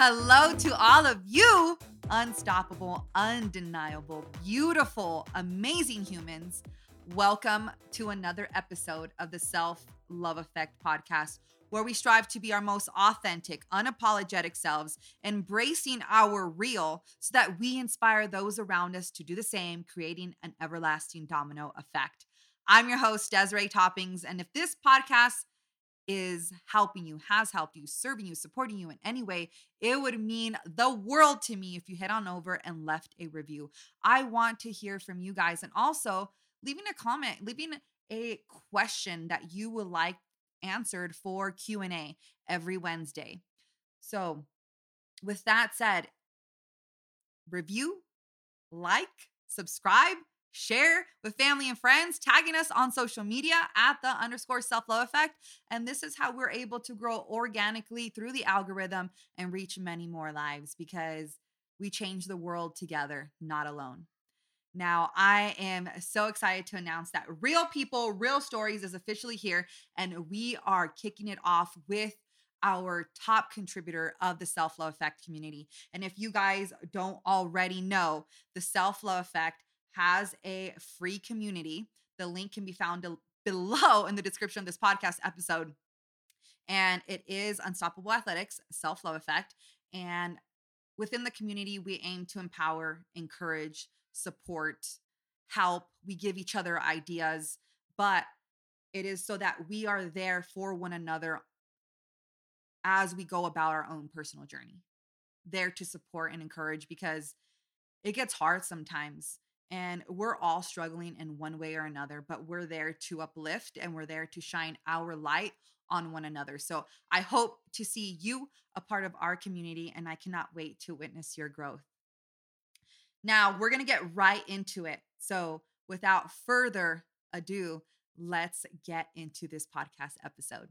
Hello to all of you, unstoppable, undeniable, beautiful, amazing humans. Welcome to another episode of the Self Love Effect podcast, where we strive to be our most authentic, unapologetic selves, embracing our real so that we inspire those around us to do the same, creating an everlasting domino effect. I'm your host, Desiree Toppings. And if this podcast is helping you, has helped you, serving you, supporting you in any way, it would mean the world to me if you head on over and left a review. I want to hear from you guys and also leaving a comment, leaving a question that you would like answered for Q&A every Wednesday. So, with that said, review, like, subscribe, share with family and friends, tagging us on social media at the underscore self love effect. And this is how we're able to grow organically through the algorithm and reach many more lives because we change the world together, not alone. Now, I am so excited to announce that Real People, Real Stories is officially here, and we are kicking it off with our top contributor of the Self Love Effect community. And if you guys don't already know, the Self Love Effect has a free community. The link can be found below in the description of this podcast episode. And it is Unstoppable Athletics Self Love Effect. And within the community, we aim to empower, encourage, support, help. We give each other ideas, but it is so that we are there for one another as we go about our own personal journey. There to support and encourage because it gets hard sometimes and we're all struggling in one way or another, but we're there to uplift and we're there to shine our light on one another. So I hope to see you a part of our community, and I cannot wait to witness your growth. Now, we're going to get right into it. So without further ado, let's get into this podcast episode.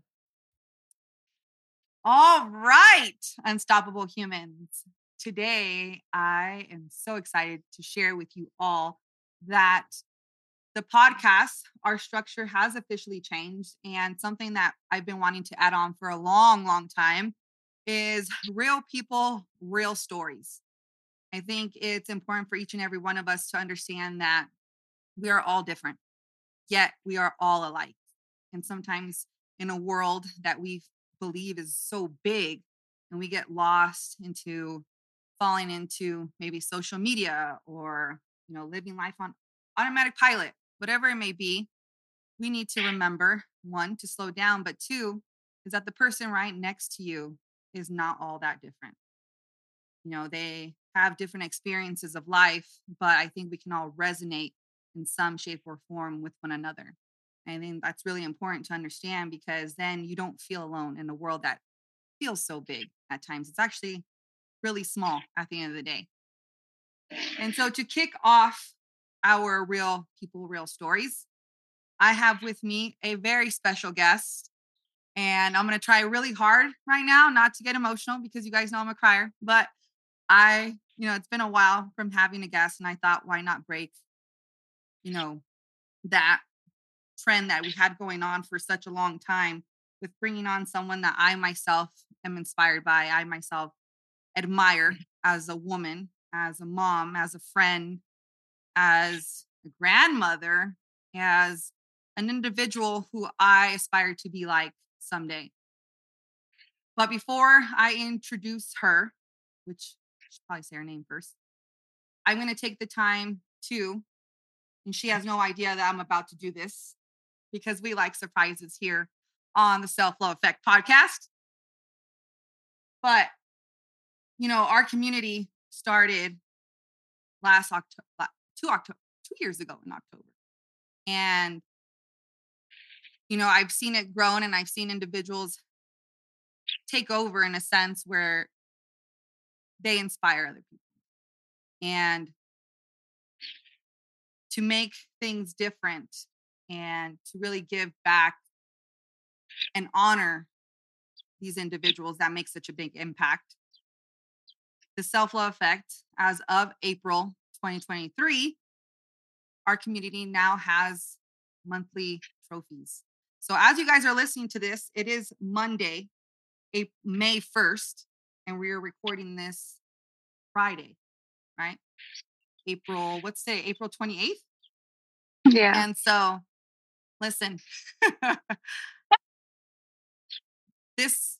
All right, unstoppable humans today I am so excited to share with you all that the podcast, our structure has officially changed. And something that I've been wanting to add on for a long, long time is real people, real stories. I think it's important for each and every one of us to understand that we are all different, yet we are all alike. And sometimes in a world that we believe is so big and we get lost into falling into maybe social media or you know living life on automatic pilot whatever it may be we need to remember one to slow down but two is that the person right next to you is not all that different. You know they have different experiences of life but i think we can all resonate in some shape or form with one another. I think that's really important to understand because then you don't feel alone in a world that feels so big at times. It's actually really small at the end of the day. And so to kick off our real people, real stories, I have with me a very special guest. And I'm going to try really hard right now not to get emotional because you guys know I'm a crier. But I, you know, it's been a while from having a guest, and I thought, why not break, you know, that trend that we had going on for such a long time with bringing on someone that I myself am inspired by. I myself admire mm-hmm. as a woman, as a mom, as a friend, as a grandmother, as an individual who I aspire to be like someday. But before I introduce her, which I should probably say her name first, I'm going to take the time to, and she has no idea that I'm about to do this because we like surprises here on the Self Love Effect podcast. But you know, our community started last October, two October, two years ago in October. And, you know, I've seen it grown and I've seen individuals take over in a sense where they inspire other people. And to make things different and to really give back and honor these individuals that make such a big impact the self love effect as of April 2023, our community now has monthly trophies. So, as you guys are listening to this, it is Monday, May 1st, and we are recording this Friday, right? April, what's today? April 28th? Yeah. And so, listen, this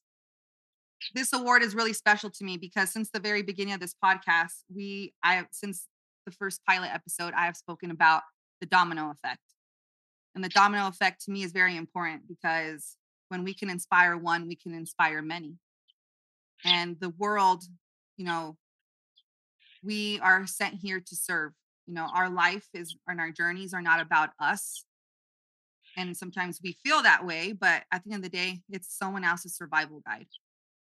this award is really special to me because since the very beginning of this podcast, we I since the first pilot episode, I have spoken about the domino effect. And the domino effect to me is very important because when we can inspire one, we can inspire many. And the world, you know, we are sent here to serve. You know, our life is and our journeys are not about us. And sometimes we feel that way, but at the end of the day, it's someone else's survival guide,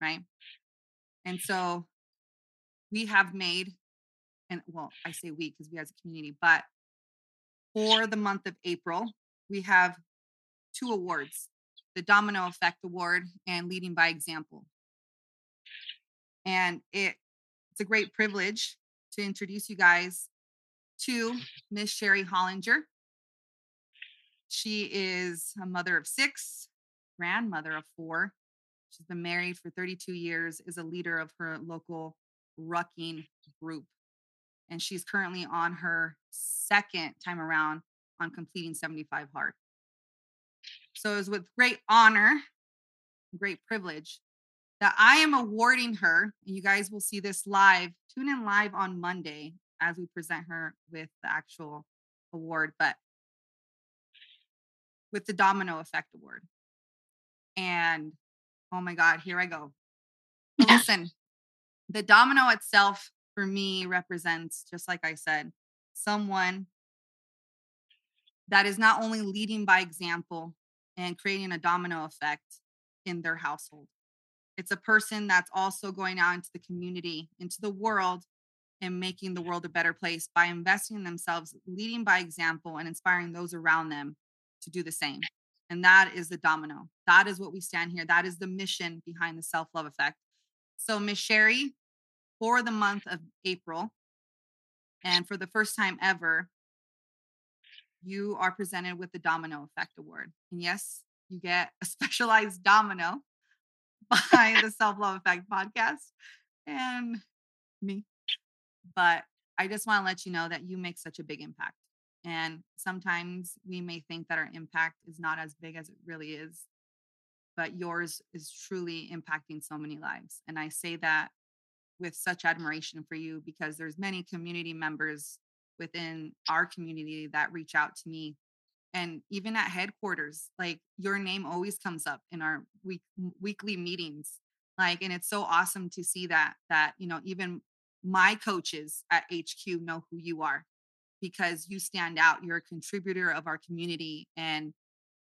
right? And so we have made, and well, I say we because we as a community, but for the month of April, we have two awards the Domino Effect Award and Leading by Example. And it, it's a great privilege to introduce you guys to Miss Sheri Hollinger. She is a mother of six, grandmother of four. She's been married for 32 years, is a leader of her local rucking group. And she's currently on her second time around on completing 75 hard. So it was with great honor, great privilege that I am awarding her. And you guys will see this live. Tune in live on Monday as we present her with the actual award, but with the Domino Effect Award. And oh my God, here I go. Listen, the domino itself for me represents, just like I said, someone that is not only leading by example and creating a domino effect in their household. It's a person that's also going out into the community, into the world, and making the world a better place by investing in themselves, leading by example, and inspiring those around them to do the same. And that is the domino. That is what we stand here. That is the mission behind the self love effect. So, Miss Sheri, for the month of April, and for the first time ever, you are presented with the Domino Effect Award. And yes, you get a specialized domino by the Self Love Effect podcast and me. But I just want to let you know that you make such a big impact. And sometimes we may think that our impact is not as big as it really is, but yours is truly impacting so many lives. And I say that with such admiration for you because there's many community members within our community that reach out to me and even at headquarters like your name always comes up in our week weekly meetings like and it's so awesome to see that that you know even my coaches at HQ know who you are because you stand out you're a contributor of our community and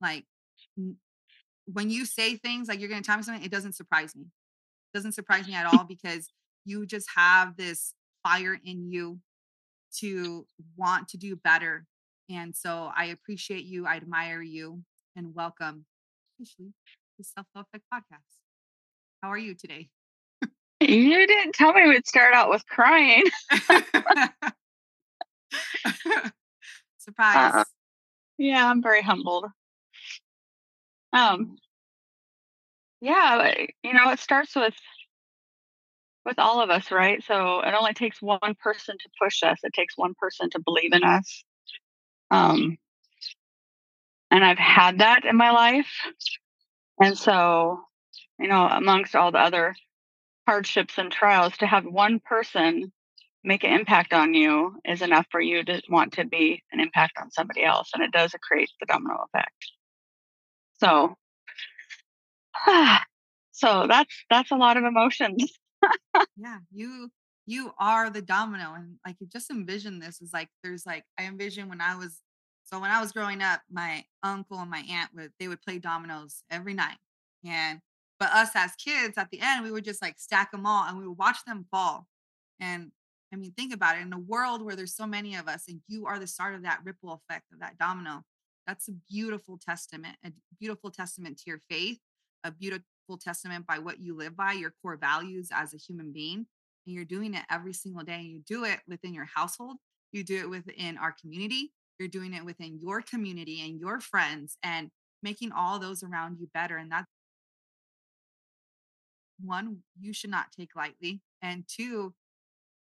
like when you say things like you're going to tell me something it doesn't surprise me it doesn't surprise me at all because you just have this fire in you to want to do better. And so I appreciate you. I admire you and welcome officially the Self Love Effect Podcast. How are you today? You didn't tell me we'd start out with crying. Surprise. Uh, yeah, I'm very humbled. Um, yeah, you know, it starts with with all of us, right? So it only takes one person to push us. It takes one person to believe in us. Um, and I've had that in my life. And so, you know, amongst all the other hardships and trials, to have one person make an impact on you is enough for you to want to be an impact on somebody else. And it does create the domino effect. So, so that's that's a lot of emotions yeah, you you are the domino and like you just envision this is like there's like I envision when I was so when I was growing up, my uncle and my aunt would they would play dominoes every night. And but us as kids at the end, we would just like stack them all and we would watch them fall. And I mean, think about it in a world where there's so many of us and you are the start of that ripple effect of that domino. That's a beautiful testament, a beautiful testament to your faith, a beautiful testament by what you live by, your core values as a human being. And you're doing it every single day. You do it within your household, you do it within our community, you're doing it within your community and your friends and making all those around you better. And that's one you should not take lightly, and two,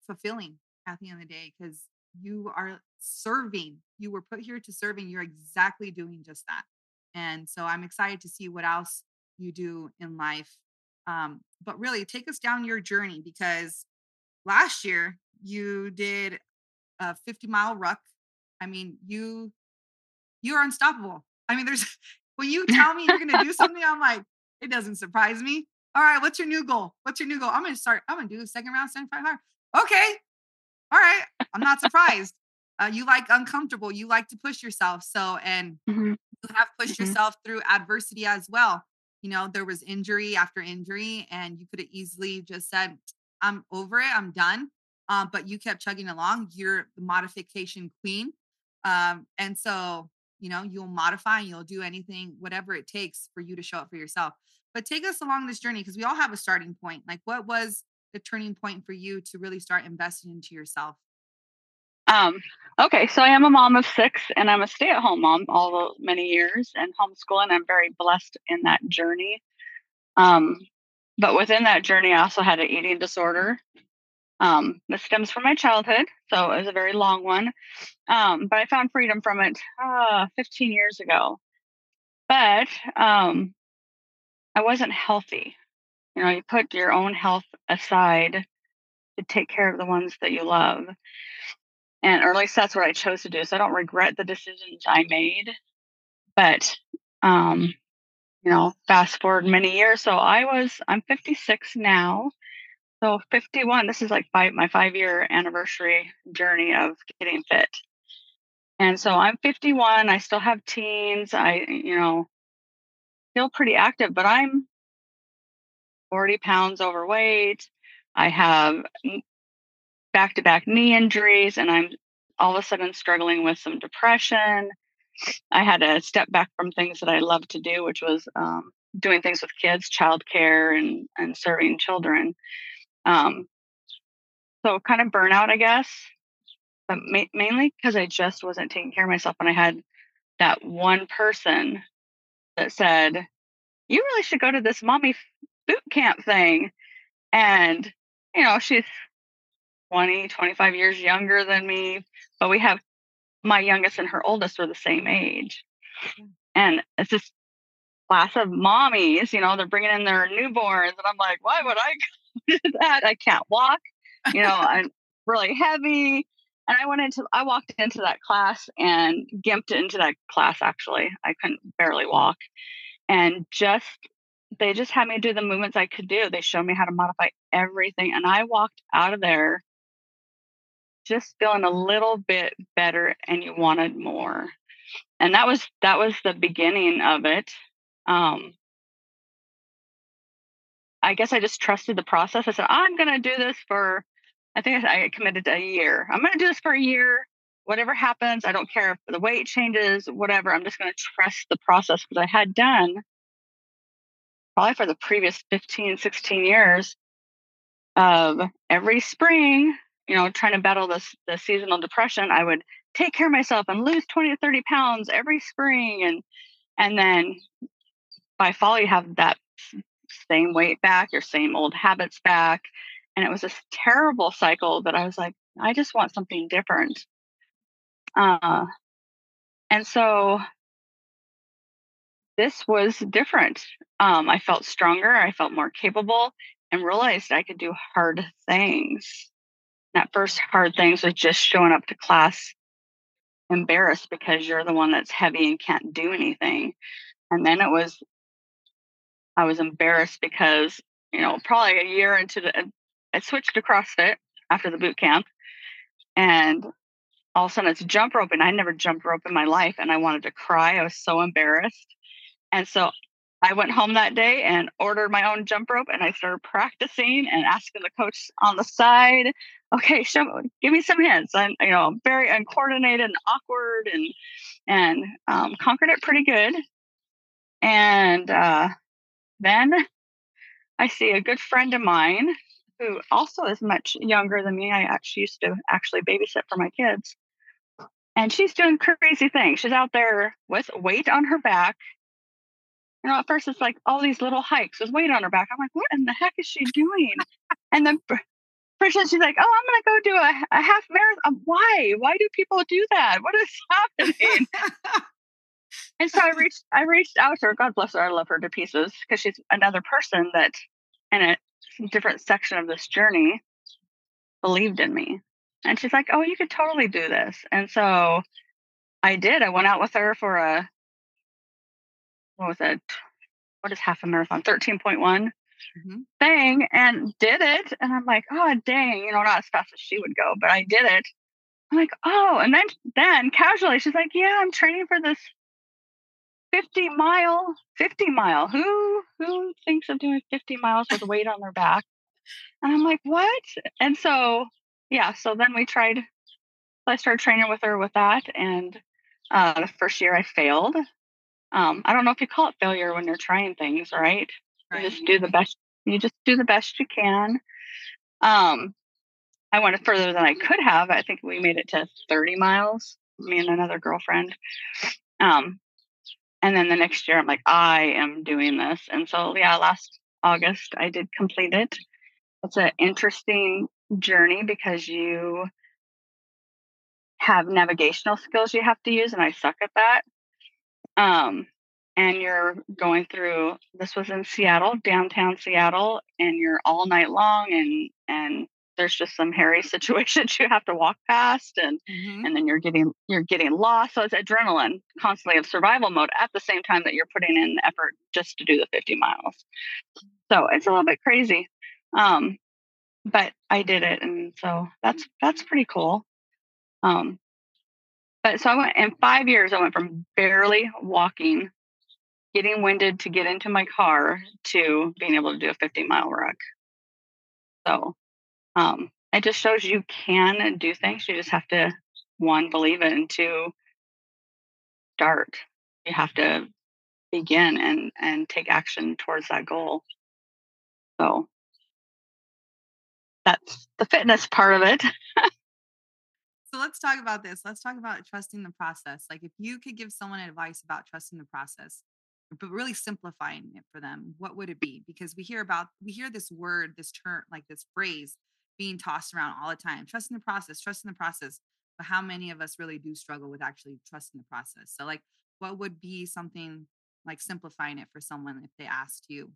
fulfilling at the end of the day because you are serving. You were put here to serving. You're exactly doing just that. And so I'm excited to see what else you do in life. Um, but really, take us down your journey because last year you did a 50 mile ruck. I mean, you you are unstoppable. I mean, there's when you tell me you're going to do something, I'm like, it doesn't surprise me. All right, what's your new goal? What's your new goal? I'm going to start. I'm going to do a second round 75 hard. Okay, all right. I'm not surprised. Uh, you like uncomfortable. You like to push yourself. So, and mm-hmm. you have pushed mm-hmm. yourself through adversity as well. You know, there was injury after injury, and you could have easily just said, I'm over it. I'm done. Um, but you kept chugging along. You're the modification queen. Um, and so, you know, you'll modify and you'll do anything, whatever it takes for you to show up for yourself. But take us along this journey because we all have a starting point. Like, what was the turning point for you to really start investing into yourself? Um, okay, so I am a mom of six and I'm a stay at home mom all the many years and homeschooling. I'm very blessed in that journey. Um, but within that journey, I also had an eating disorder. Um, that stems from my childhood, so it was a very long one. Um, but I found freedom from it uh, 15 years ago. But um, I wasn't healthy. You know, you put your own health aside to take care of the ones that you love. And or at least that's what I chose to do. So I don't regret the decisions I made. But um, you know, fast forward many years. So I was I'm 56 now. So 51, this is like five, my five year anniversary journey of getting fit. And so I'm 51. I still have teens. I, you know, feel pretty active, but I'm 40 pounds overweight. I have back to back knee injuries, and I'm all of a sudden struggling with some depression. I had to step back from things that I love to do, which was um, doing things with kids, childcare, and and serving children. Um, so kind of burnout, I guess, but ma- mainly because I just wasn't taking care of myself, and I had that one person that said, "You really should go to this mommy boot camp thing. And, you know, she's 20, 25 years younger than me, but we have my youngest and her oldest were the same age. Mm. And it's this class of mommies, you know, they're bringing in their newborns. And I'm like, why would I do that? I can't walk, you know, I'm really heavy. And I went into, I walked into that class and gimped into that class actually. I couldn't barely walk. And just they just had me do the movements I could do. They showed me how to modify everything. And I walked out of there just feeling a little bit better and you wanted more. And that was that was the beginning of it. Um, I guess I just trusted the process. I said, I'm gonna do this for I think I committed to a year. I'm gonna do this for a year. Whatever happens, I don't care if the weight changes, whatever. I'm just gonna trust the process because I had done probably for the previous 15, 16 years of every spring, you know, trying to battle this the seasonal depression, I would take care of myself and lose 20 to 30 pounds every spring. And and then by fall you have that same weight back, your same old habits back. And it was this terrible cycle that I was like, I just want something different. Uh, and so this was different. Um, I felt stronger, I felt more capable, and realized I could do hard things. That first hard things was just showing up to class embarrassed because you're the one that's heavy and can't do anything. And then it was, I was embarrassed because, you know, probably a year into the, I switched to CrossFit after the boot camp. And all of a sudden it's jump rope. And I never jumped rope in my life. And I wanted to cry. I was so embarrassed. And so I went home that day and ordered my own jump rope and I started practicing and asking the coach on the side, okay, show give me some hints. And you know, very uncoordinated and awkward and and um, conquered it pretty good. And uh, then I see a good friend of mine who also is much younger than me. I actually used to actually babysit for my kids. And she's doing crazy things. She's out there with weight on her back you know, at first it's like all these little hikes with weight on her back. I'm like, what in the heck is she doing? and then pretty she's like, oh, I'm gonna go do a, a half marathon. Why? Why do people do that? What is happening? and so I reached I reached out to her. God bless her. I love her to pieces because she's another person that in a different section of this journey believed in me. And she's like, Oh, you could totally do this. And so I did. I went out with her for a what was it? What is half a marathon? 13.1 mm-hmm. thing and did it. And I'm like, oh dang, you know, not as fast as she would go, but I did it. I'm like, oh, and then then casually she's like, yeah, I'm training for this 50 mile, 50 mile. Who who thinks of doing 50 miles with weight on their back? And I'm like, what? And so yeah, so then we tried I started training with her with that. And uh, the first year I failed. Um, I don't know if you call it failure when you're trying things, right? Right. You just do the best. You just do the best you can. Um, I went further than I could have. I think we made it to 30 miles. Me and another girlfriend. Um, and then the next year, I'm like, I am doing this. And so, yeah, last August, I did complete it. It's an interesting journey because you have navigational skills you have to use, and I suck at that. Um, and you're going through this was in Seattle, downtown Seattle, and you're all night long and and there's just some hairy situations you have to walk past and mm-hmm. and then you're getting you're getting lost. So it's adrenaline constantly of survival mode at the same time that you're putting in effort just to do the 50 miles. So it's a little bit crazy. Um, but I did it and so that's that's pretty cool. Um, but so I went in five years, I went from barely walking getting winded to get into my car to being able to do a 50 mile ruck. So um, it just shows you can do things. You just have to, one, believe it, and two, start. You have to begin and and take action towards that goal. So that's the fitness part of it. so let's talk about this. Let's talk about trusting the process. Like if you could give someone advice about trusting the process, but really simplifying it for them what would it be because we hear about we hear this word this term like this phrase being tossed around all the time trusting the process trusting the process but how many of us really do struggle with actually trusting the process so like what would be something like simplifying it for someone if they asked you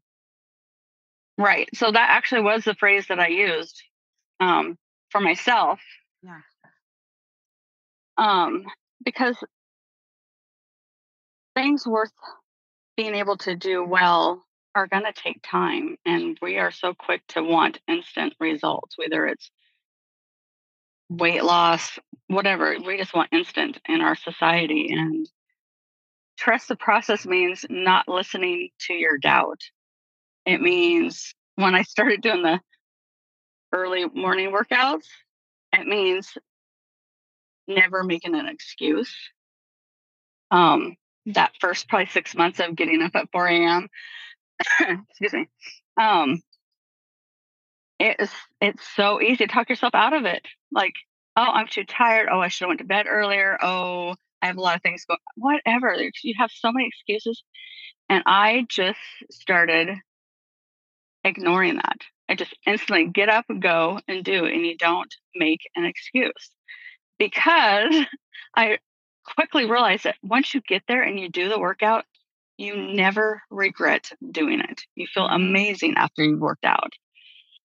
right so that actually was the phrase that i used um, for myself yeah um because things worth being able to do well are going to take time. And we are so quick to want instant results, whether it's weight loss, whatever. We just want instant in our society. And trust the process means not listening to your doubt. It means when I started doing the early morning workouts, it means never making an excuse. Um, that first probably six months of getting up at 4 a.m. excuse me. Um, it is it's so easy to talk yourself out of it. Like, oh, I'm too tired. Oh, I should have went to bed earlier. Oh, I have a lot of things going. Whatever. You have so many excuses, and I just started ignoring that. I just instantly get up, go, and do, and you don't make an excuse because I quickly realized that once you get there and you do the workout, you never regret doing it. You feel amazing after you've worked out.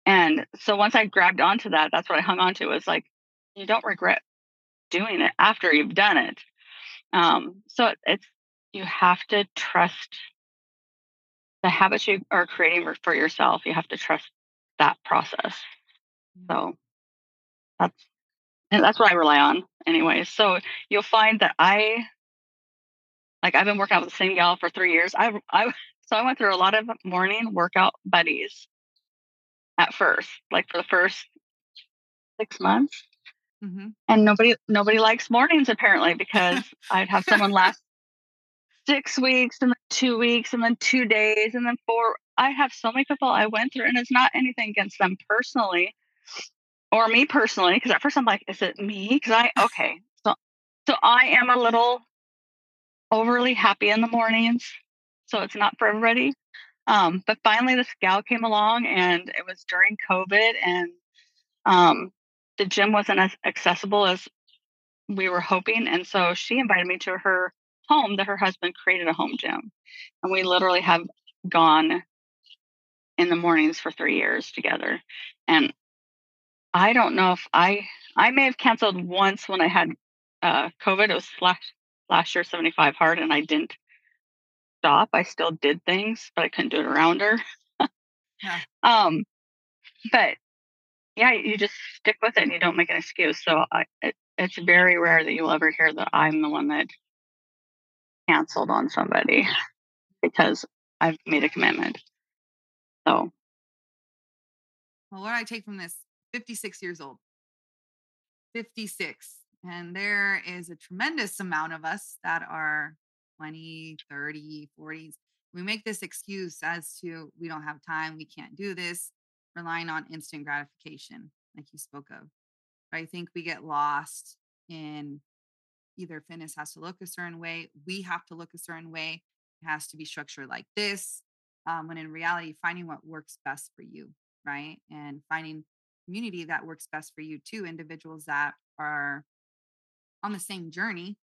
And so once I grabbed onto that, that's what I hung on to was like, you don't regret doing it after you've done it. Um, so it's, you have to trust the habits you are creating for yourself. You have to trust that process. So that's and that's what I rely on anyway. So you'll find that I like I've been working out with the same gal for three years. I I so I went through a lot of morning workout buddies at first, like for the first six months. Mm-hmm. And nobody nobody likes mornings apparently because I'd have someone last six weeks and then two weeks and then two days and then four. I have so many people I went through, and it's not anything against them personally or me personally, because at first I'm like, is it me? Because I okay, so so I am a little overly happy in the mornings. so it's not for everybody. Um, but finally, this gal came along, and it was during COVID, and um, the gym wasn't as accessible as we were hoping. And so she invited me to her home that her husband created a home gym. And we literally have gone in the mornings for three years together. And I don't know if I I may have canceled once when I had uh, COVID. It was last last year, 75 hard, and I didn't stop. I still did things, but I couldn't do it around her. yeah. Um, but yeah, you just stick with it and you don't make an excuse. So I, it, it's very rare that you'll ever hear that I'm the one that canceled on somebody because I've made a commitment. So, well, what I take from this 56 years old, 56. And there is a tremendous amount of us that are 20, 30, 40s. We make this excuse as to we don't have time, we can't do this, relying on instant gratification, like you spoke of. But I think we get lost in either fitness has to look a certain way, we have to look a certain way, it has to be structured like this. Um, when in reality, finding what works best for you, right? And finding community that works best for you too, individuals that are on the same journey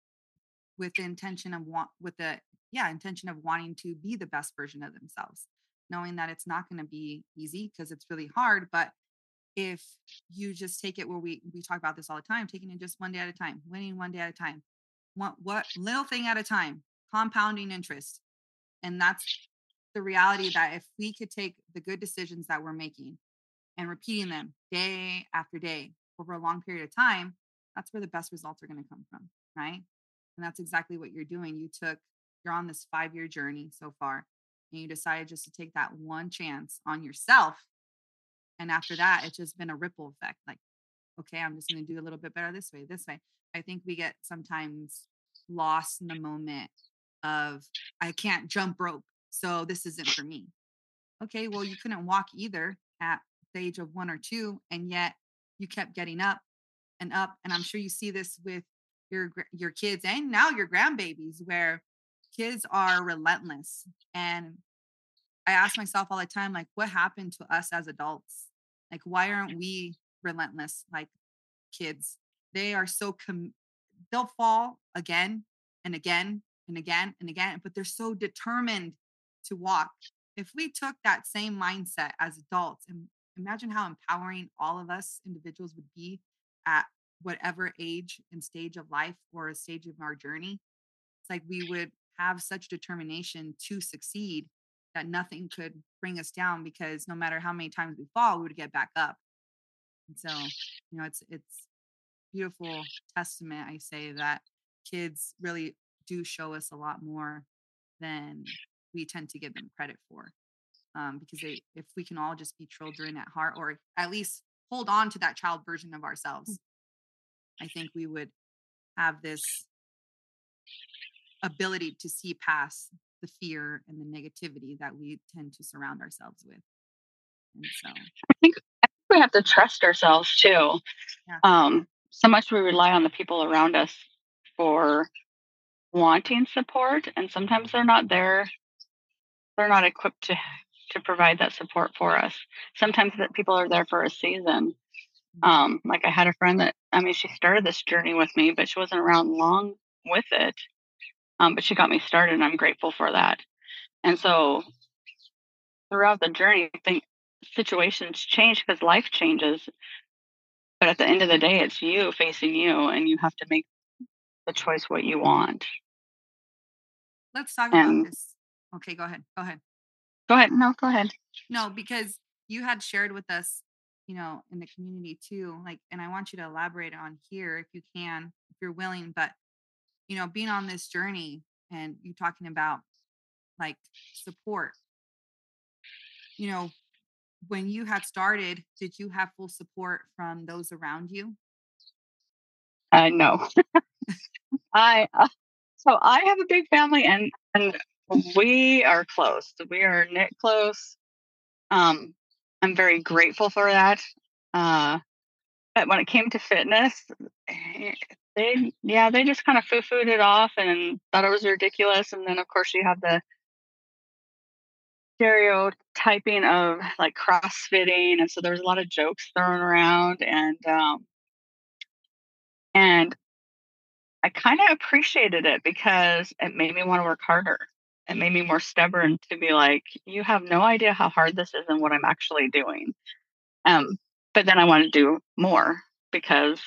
with the intention of want with the yeah intention of wanting to be the best version of themselves knowing that it's not going to be easy because it's really hard but if you just take it where we we talk about this all the time taking it just one day at a time winning one day at a time what what little thing at a time compounding interest and that's the reality that if we could take the good decisions that we're making and repeating them day after day over a long period of time that's where the best results are going to come from right? And that's exactly what you're doing. You took you're on this five year journey so far and you decided just to take that one chance on yourself and after that it's just been a ripple effect like okay i'm just going to do a little bit better this way this way. I think we get sometimes lost in the moment of i can't jump rope so this isn't for me. Okay well you couldn't walk either at the age of one or two and yet you kept getting up and up and i'm sure you see this with your your kids and now your grandbabies where kids are relentless and i ask myself all the time like what happened to us as adults? Like why aren't we relentless like kids? They are so com- they'll fall again and again and again and again but they're so determined to walk. If we took that same mindset as adults and imagine how empowering all of us individuals would be at whatever age and stage of life or a stage of our journey. It's like we would have such determination to succeed that nothing could bring us down because no matter how many times we fall we would get back up. And so you know it's it's beautiful testament i say that kids really do show us a lot more than we tend to give them credit for um, because they if we can all just be children at heart or at least hold on to that child version of ourselves I think we would have this ability to see past the fear and the negativity that we tend to surround ourselves with. And so I think, I think we have to trust ourselves too. Yeah. Um, so much we rely on the people around us for wanting support, and sometimes they're not there. They're not equipped to to provide that support for us. Sometimes that people are there for a season, um, like I had a friend that I mean, she started this journey with me, but she wasn't around long with it. Um, but she got me started, and I'm grateful for that. And so throughout the journey, I think situations change because life changes. But at the end of the day, it's you facing you, and you have to make the choice what you want. Let's talk and, about this. Okay, go ahead. Go ahead. Go ahead. No, go ahead. No, because you had shared with us you know in the community too like and i want you to elaborate on here if you can if you're willing but you know being on this journey and you talking about like support you know when you had started did you have full support from those around you uh no i uh, so i have a big family and and we are close we are knit close um I'm very grateful for that. Uh, but when it came to fitness, eh, they yeah they just kind of foo fooed it off and thought it was ridiculous. And then of course you have the stereotyping of like crossfitting and so there was a lot of jokes thrown around and um and I kind of appreciated it because it made me want to work harder. It made me more stubborn to be like, you have no idea how hard this is and what I'm actually doing. Um, but then I want to do more because,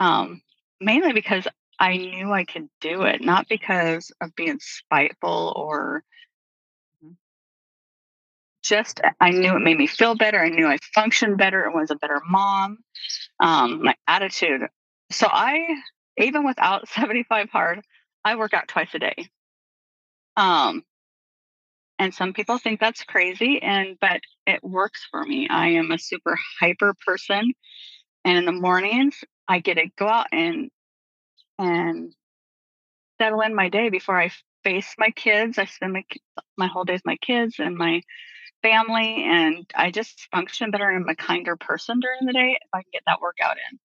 um, mainly because I knew I could do it, not because of being spiteful or mm-hmm. just I knew it made me feel better. I knew I functioned better and was a better mom. Um, my attitude. So I even without 75 hard, I work out twice a day. Um, and some people think that's crazy, and but it works for me. I am a super hyper person, and in the mornings I get to go out and and settle in my day before I face my kids. I spend my my whole days with my kids and my family, and I just function better. And I'm a kinder person during the day if I can get that workout in.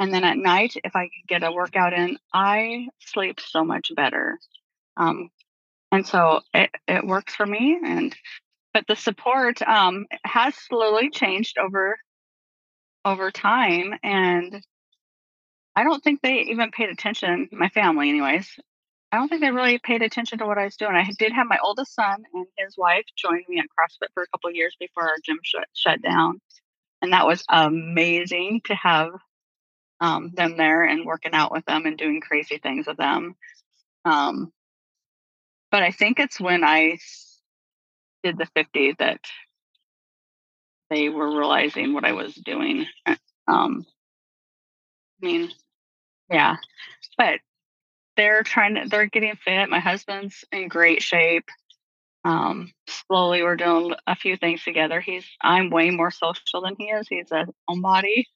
And then at night, if I can get a workout in, I sleep so much better. Um, and so it, it works for me. And but the support um, has slowly changed over over time, and I don't think they even paid attention. My family, anyways. I don't think they really paid attention to what I was doing. I did have my oldest son and his wife join me at CrossFit for a couple years before our gym shut, shut down. And that was amazing to have um, them there and working out with them and doing crazy things with them. Um, but I think it's when I did the 50 that they were realizing what I was doing. Uh, um, I mean, yeah, but they're trying to, they're getting fit. My husband's in great shape. Um, slowly we're doing a few things together. He's, I'm way more social than he is. He's a homebody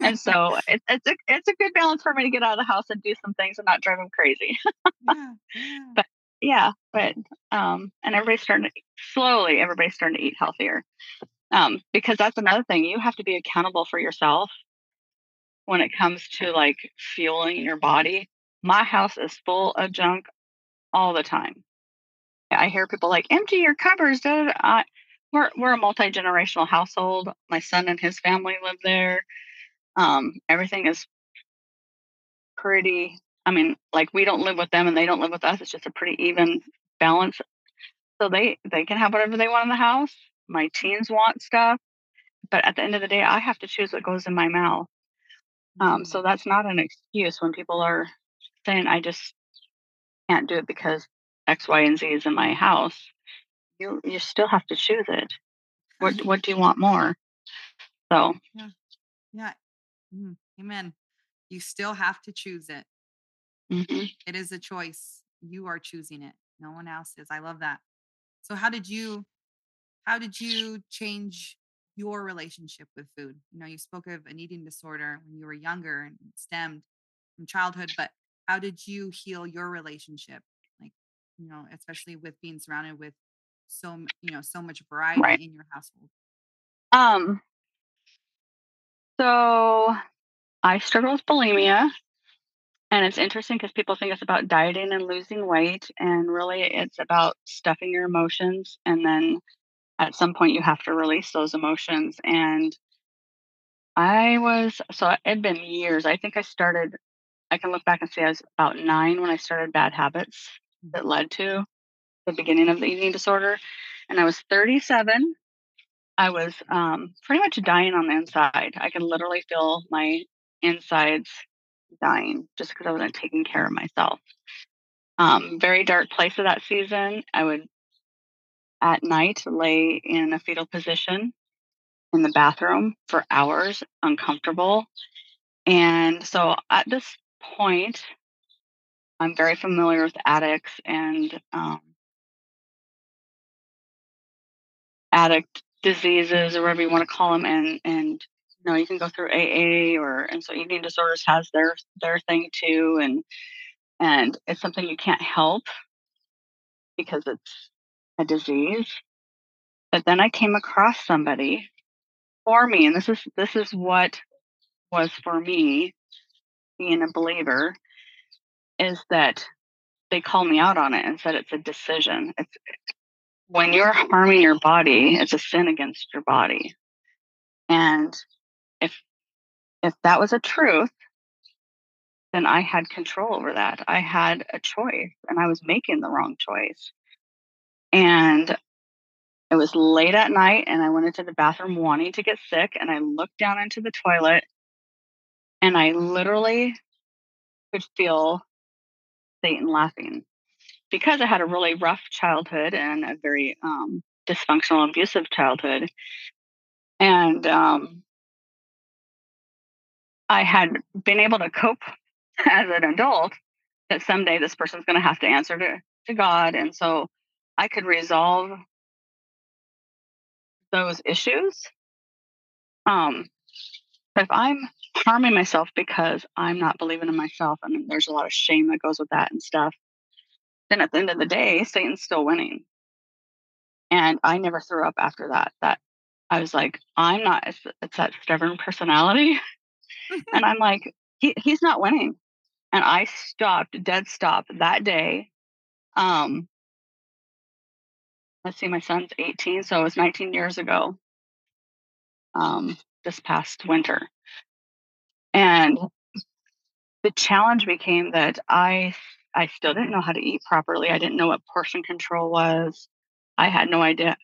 and so it, it's a it's a good balance for me to get out of the house and do some things and not drive him crazy. yeah, yeah. But yeah, but um, and everybody's starting slowly. Everybody's starting to eat healthier. Um, because that's another thing. You have to be accountable for yourself when it comes to like fueling your body. My house is full of junk all the time. I hear people like empty your cupboards. I, we're we're a multi generational household. My son and his family live there. Um, everything is pretty. I mean, like we don't live with them and they don't live with us. It's just a pretty even balance. So they they can have whatever they want in the house. My teens want stuff, but at the end of the day, I have to choose what goes in my mouth. Um, so mm. that's not an excuse when people are saying I just can't do it because X, Y, and Z is in my house you you still have to choose it. What what do you want more? So yeah, yeah, mm, amen. You still have to choose it. Mm-hmm. it is a choice. You are choosing it. No one else is. I love that. So how did you how did you change your relationship with food? You know, you spoke of an eating disorder when you were younger and stemmed from childhood, but how did you heal your relationship? Like, you know, especially with being surrounded with so you know so much variety right. in your household um so i struggle with bulimia and it's interesting because people think it's about dieting and losing weight and really it's about stuffing your emotions and then at some point you have to release those emotions and i was so it had been years i think i started i can look back and say i was about nine when i started bad habits that mm-hmm. led to the beginning of the eating disorder, and I was 37. I was um, pretty much dying on the inside. I could literally feel my insides dying just because I wasn't taking care of myself. Um, very dark place of that season. I would at night lay in a fetal position in the bathroom for hours, uncomfortable. And so at this point, I'm very familiar with addicts and um, addict diseases or whatever you want to call them and and you know you can go through AA or and so eating disorders has their their thing too and and it's something you can't help because it's a disease but then I came across somebody for me and this is this is what was for me being a believer is that they call me out on it and said it's a decision it's when you're harming your body, it's a sin against your body. And if if that was a truth, then I had control over that. I had a choice and I was making the wrong choice. And it was late at night and I went into the bathroom wanting to get sick and I looked down into the toilet and I literally could feel Satan laughing because I had a really rough childhood and a very um, dysfunctional, abusive childhood. And um, I had been able to cope as an adult that someday this person's going to have to answer to, to God. And so I could resolve those issues. Um, but if I'm harming myself because I'm not believing in myself, and there's a lot of shame that goes with that and stuff, then at the end of the day, Satan's still winning. And I never threw up after that. That I was like, I'm not, it's that stubborn personality. and I'm like, he, he's not winning. And I stopped, dead stop that day. Um, let's see, my son's 18, so it was 19 years ago. Um, this past winter. And the challenge became that I I still didn't know how to eat properly. I didn't know what portion control was. I had no idea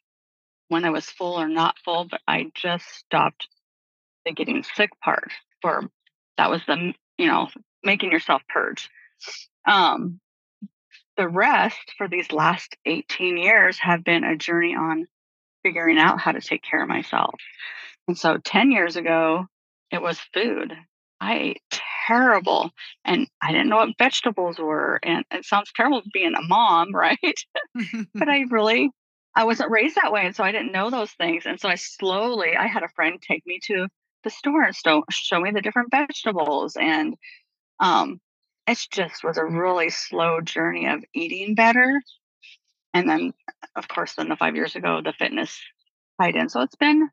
when I was full or not full, but I just stopped the getting sick part for that was the you know making yourself purge. Um, the rest for these last 18 years have been a journey on figuring out how to take care of myself. And so 10 years ago, it was food. I ate terrible and I didn't know what vegetables were. And it sounds terrible being a mom, right? but I really, I wasn't raised that way. And so I didn't know those things. And so I slowly, I had a friend take me to the store and show, show me the different vegetables. And um, it just was a really slow journey of eating better. And then, of course, then the five years ago, the fitness tied in. So it's been,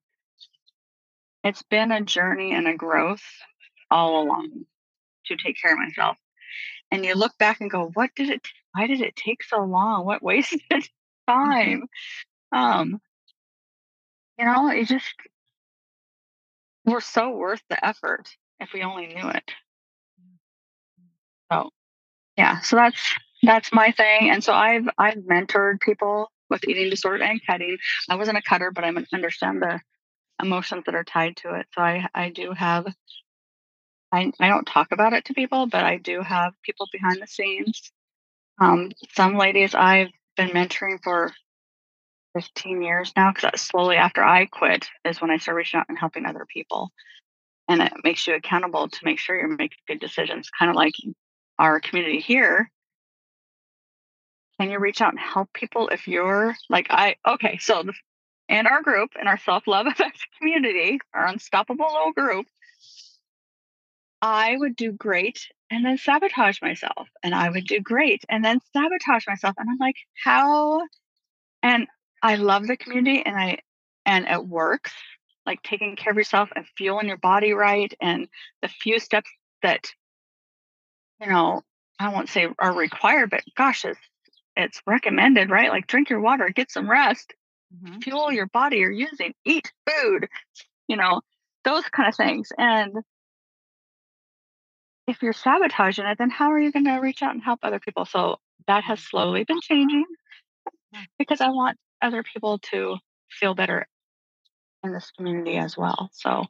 it's been a journey and a growth all along to take care of myself. And you look back and go, what did it, why did it take so long? What wasted mm-hmm. time? Um, you know, it just, we're so worth the effort if we only knew it. So, yeah, so that's, that's my thing. And so I've, I've mentored people with eating disorder and cutting. I wasn't a cutter, but I understand the emotions that are tied to it. So I, I do have I, I don't talk about it to people, but I do have people behind the scenes. Um, some ladies I've been mentoring for 15 years now because that's uh, slowly after I quit is when I started reaching out and helping other people. And it makes you accountable to make sure you're making good decisions, kind of like our community here. Can you reach out and help people if you're like, I, okay, so in our group, in our self love effect community, our unstoppable little group, I would do great and then sabotage myself. And I would do great and then sabotage myself. And I'm like, how? And I love the community and I, and it works like taking care of yourself and fueling your body right. And the few steps that, you know, I won't say are required, but gosh, it's, it's recommended, right? Like drink your water, get some rest, mm-hmm. fuel your body you're using, eat food, you know, those kind of things. And if you're sabotaging it, then how are you going to reach out and help other people? So that has slowly been changing because I want other people to feel better in this community as well. So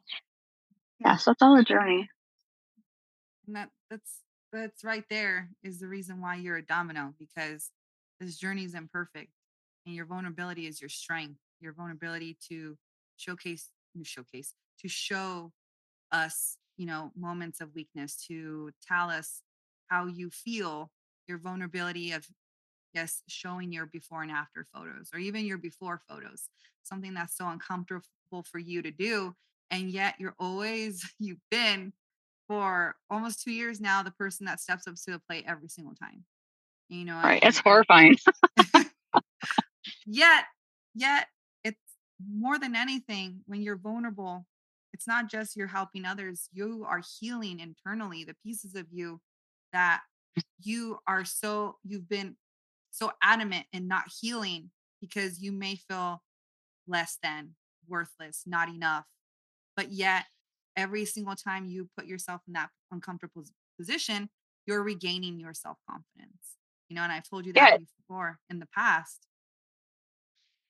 yeah, so it's all a journey. And that that's that's right there is the reason why you're a domino because this journey is imperfect and your vulnerability is your strength. Your vulnerability to showcase showcase to show us you know moments of weakness to tell us how you feel your vulnerability of yes showing your before and after photos or even your before photos something that's so uncomfortable for you to do and yet you're always you've been for almost two years now the person that steps up to the plate every single time. You know right it's horrifying. yet yet it's more than anything when you're vulnerable it's not just you're helping others, you are healing internally the pieces of you that you are so, you've been so adamant in not healing because you may feel less than, worthless, not enough. But yet, every single time you put yourself in that uncomfortable position, you're regaining your self confidence. You know, and I've told you that yeah. before in the past.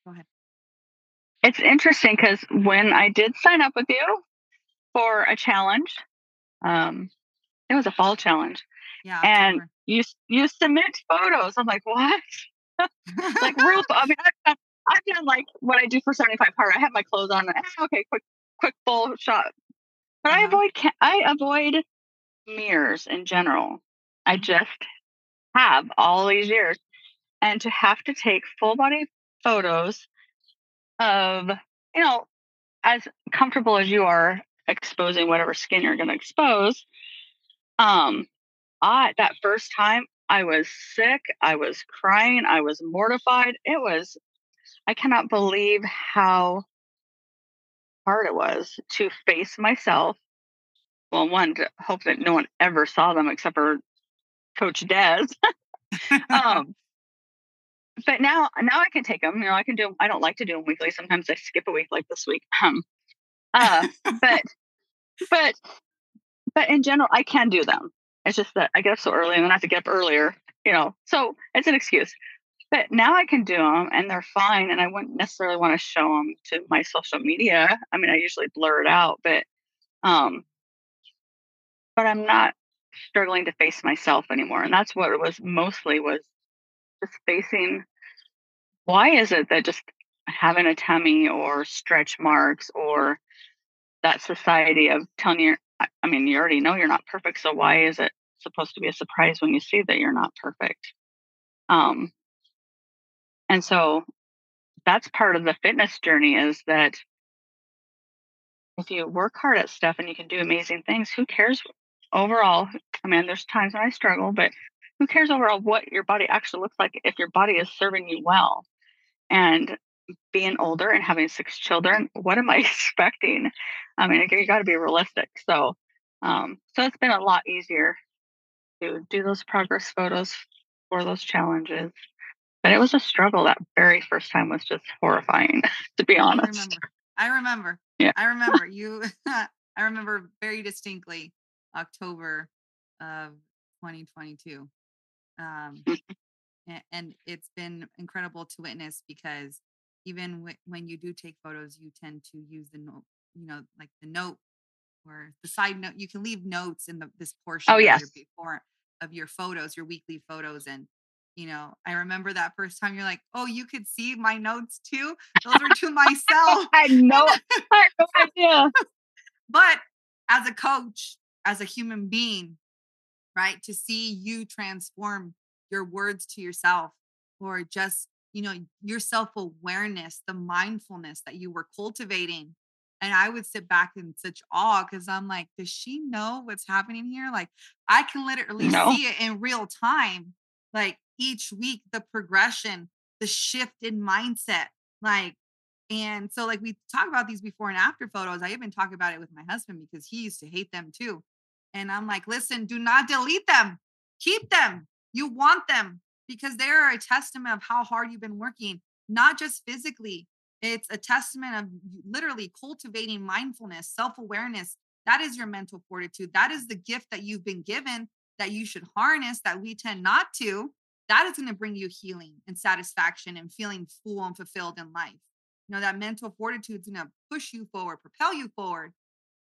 Go ahead. It's interesting because when I did sign up with you for a challenge, um, it was a fall challenge. Yeah. And you you submit photos. I'm like, what? like real. I mean, I've, I've done like what I do for 75 hard. I have my clothes on. And, okay, quick, quick full shot. But I uh-huh. avoid I avoid mirrors in general. I mm-hmm. just have all these years, and to have to take full body photos of you know as comfortable as you are exposing whatever skin you're going to expose um i that first time i was sick i was crying i was mortified it was i cannot believe how hard it was to face myself well one to hope that no one ever saw them except for coach des um but now now I can take them. You know, I can do. Them. I don't like to do them weekly. Sometimes I skip a week, like this week. Um, uh, but but but in general, I can do them. It's just that I get up so early and then I have to get up earlier. You know, so it's an excuse. But now I can do them and they're fine. And I wouldn't necessarily want to show them to my social media. I mean, I usually blur it out, but um, but I'm not struggling to face myself anymore. And that's what it was mostly was just facing why is it that just having a tummy or stretch marks or that society of telling you i mean you already know you're not perfect so why is it supposed to be a surprise when you see that you're not perfect? Um and so that's part of the fitness journey is that if you work hard at stuff and you can do amazing things who cares overall? I mean there's times when i struggle but who cares overall what your body actually looks like if your body is serving you well? And being older and having six children what am i expecting? I mean you got to be realistic so um so it's been a lot easier to do those progress photos for those challenges but it was a struggle that very first time was just horrifying to be honest. i remember i remember yeah. I remember you i remember very distinctly october of 2022 um, and it's been incredible to witness because even w- when you do take photos, you tend to use the note, you know, like the note or the side note. You can leave notes in the this oh, portion oh, yes. of your before of your photos, your weekly photos, and you know, I remember that first time you're like, oh, you could see my notes too. Those are to myself. I know. I no idea. but as a coach, as a human being, right? To see you transform your words to yourself or just, you know, your self awareness, the mindfulness that you were cultivating. And I would sit back in such awe because I'm like, does she know what's happening here? Like, I can literally no. see it in real time. Like, each week, the progression, the shift in mindset. Like, and so, like, we talk about these before and after photos. I even talk about it with my husband because he used to hate them too. And I'm like, listen, do not delete them. Keep them. You want them because they are a testament of how hard you've been working, not just physically. It's a testament of literally cultivating mindfulness, self awareness. That is your mental fortitude. That is the gift that you've been given that you should harness that we tend not to. That is going to bring you healing and satisfaction and feeling full and fulfilled in life. You know, that mental fortitude is going to push you forward, propel you forward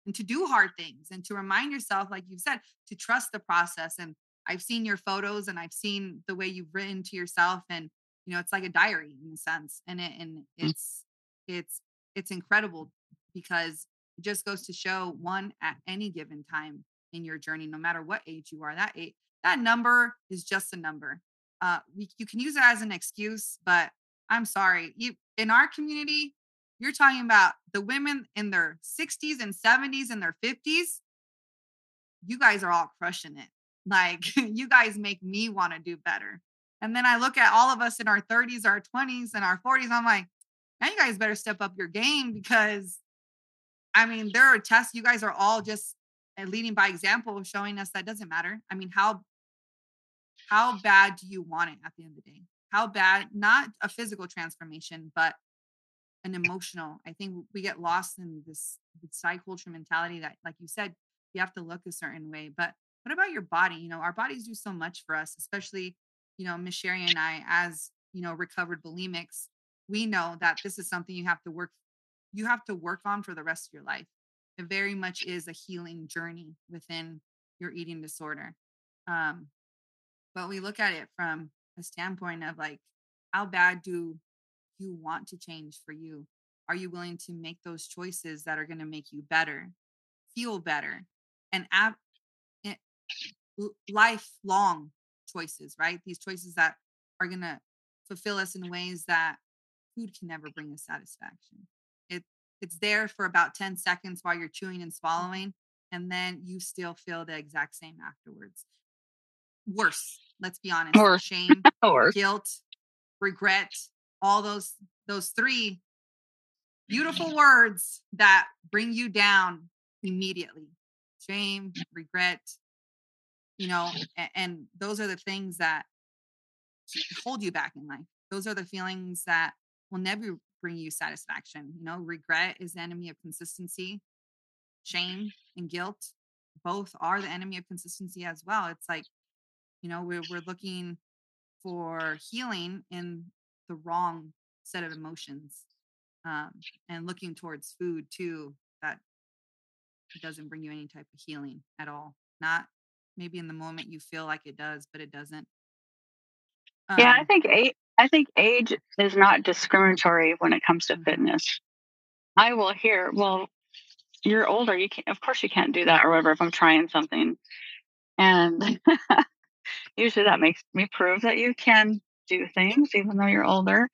and to do hard things and to remind yourself, like you've said, to trust the process. And I've seen your photos and I've seen the way you've written to yourself and you know, it's like a diary in a sense. And it and mm. it's it's it's incredible because it just goes to show one at any given time in your journey, no matter what age you are, that age, that number is just a number. Uh, we, you can use it as an excuse, but I'm sorry. You in our community, you're talking about the women in their 60s and 70s and their 50s. You guys are all crushing it. Like, you guys make me want to do better. And then I look at all of us in our 30s, our 20s, and our 40s. I'm like, now you guys better step up your game because I mean, there are tests. You guys are all just uh, leading by example, showing us that doesn't matter. I mean, how how bad do you want it at the end of the day? how bad, not a physical transformation, but an emotional. I think we get lost in this, this culture mentality that, like you said, you have to look a certain way. But what about your body? You know, our bodies do so much for us, especially, you know, Miss Sheri and I, as you know, recovered bulimics, we know that this is something you have to work, you have to work on for the rest of your life. It very much is a healing journey within your eating disorder. Um, but we look at it from a standpoint of like, how bad do you want to change for you? Are you willing to make those choices that are going to make you better, feel better, and ab- lifelong choices, right? These choices that are going to fulfill us in ways that food can never bring us satisfaction. It it's there for about 10 seconds while you're chewing and mm-hmm. swallowing and then you still feel the exact same afterwards. Worse, let's be honest. Or Shame, Worse. guilt, regret, all those those three beautiful words that bring you down immediately. Shame, regret, you know, and, and those are the things that hold you back in life. Those are the feelings that will never bring you satisfaction. You know, regret is the enemy of consistency. Shame and guilt both are the enemy of consistency as well. It's like, you know, we're, we're looking for healing in the wrong set of emotions um, and looking towards food too that doesn't bring you any type of healing at all not maybe in the moment you feel like it does but it doesn't um, yeah i um think age, i think age is not discriminatory when it comes to fitness i will hear well you're older you can't of course you can't do that or whatever if i'm trying something and usually that makes me prove that you can do things even though you're older.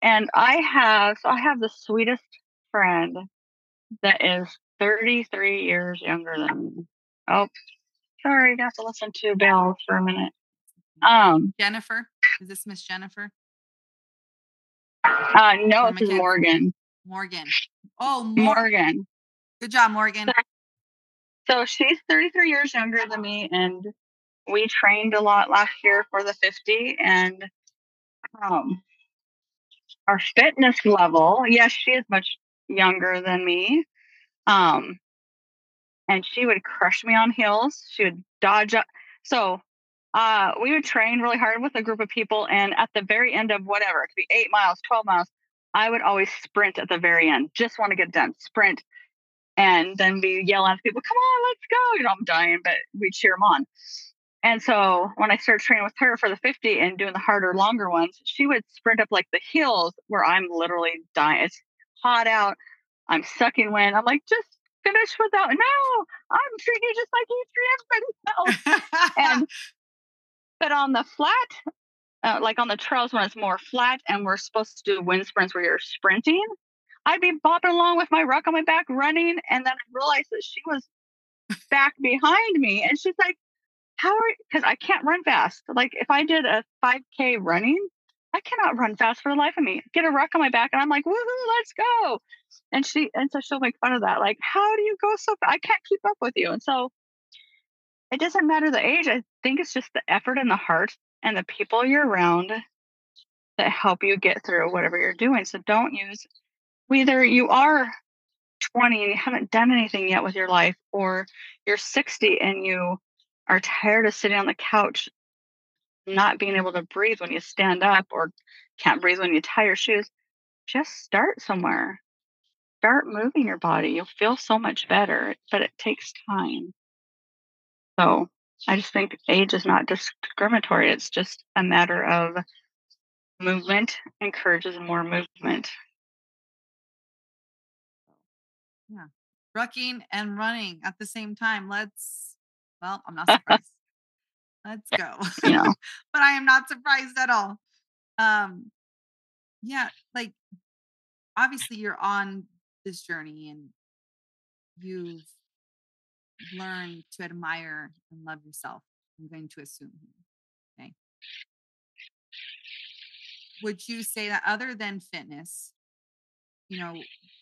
And I have, so I have the sweetest friend that is 33 years younger than me. Oh, sorry, I have to listen to bells for a minute. Um, Jennifer, is this Miss Jennifer? Uh, no, it's Morgan. Morgan. Oh, Morgan. Morgan. Good job, Morgan. So she's 33 years younger than me, and we trained a lot last year for the 50. And um, our fitness level, yes, she is much younger than me. Um, and she would crush me on hills. She would dodge up. So uh, we would train really hard with a group of people. And at the very end of whatever, it could be eight miles, 12 miles, I would always sprint at the very end. Just want to get done, sprint. And then we yell at people, come on, let's go. You know, I'm dying, but we cheer them on. And so when I started training with her for the 50 and doing the harder, longer ones, she would sprint up like the hills where I'm literally dying. It's hot out. I'm sucking wind. I'm like, just finish without. No, I'm treating you just like you treat everybody else. and but on the flat, uh, like on the trails when it's more flat and we're supposed to do wind sprints where you're sprinting, I'd be bopping along with my ruck on my back running, and then I realized that she was back behind me, and she's like, how are because I can't run fast. Like if I did a 5K running, I cannot run fast for the life of me. Get a ruck on my back, and I'm like, woohoo, let's go. And she and so she'll make fun of that. Like, how do you go so fast? I can't keep up with you. And so it doesn't matter the age. I think it's just the effort and the heart and the people you're around that help you get through whatever you're doing. So don't use whether you are 20 and you haven't done anything yet with your life, or you're 60 and you are tired of sitting on the couch, not being able to breathe when you stand up or can't breathe when you tie your shoes, just start somewhere. Start moving your body. You'll feel so much better, but it takes time. So I just think age is not discriminatory. It's just a matter of movement encourages more movement. Yeah. Rucking and running at the same time. Let's well, I'm not surprised. Let's go. Yeah. but I am not surprised at all. Um, yeah, like obviously you're on this journey and you've learned to admire and love yourself. I'm going to assume. Okay. Would you say that other than fitness, you know,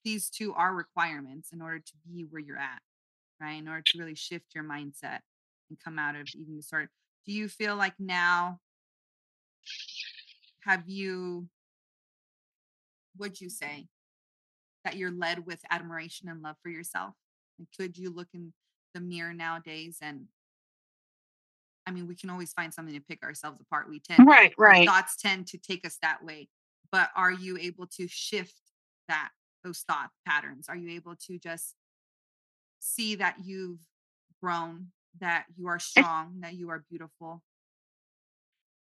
these two are requirements in order to be where you're at, right? In order to really shift your mindset and come out of eating disorder. Do you feel like now have you would you say that you're led with admiration and love for yourself? And could you look in the mirror nowadays and I mean, we can always find something to pick ourselves apart. We tend right, right. Thoughts tend to take us that way. But are you able to shift that those thought patterns? Are you able to just see that you've grown, that you are strong, it's, that you are beautiful?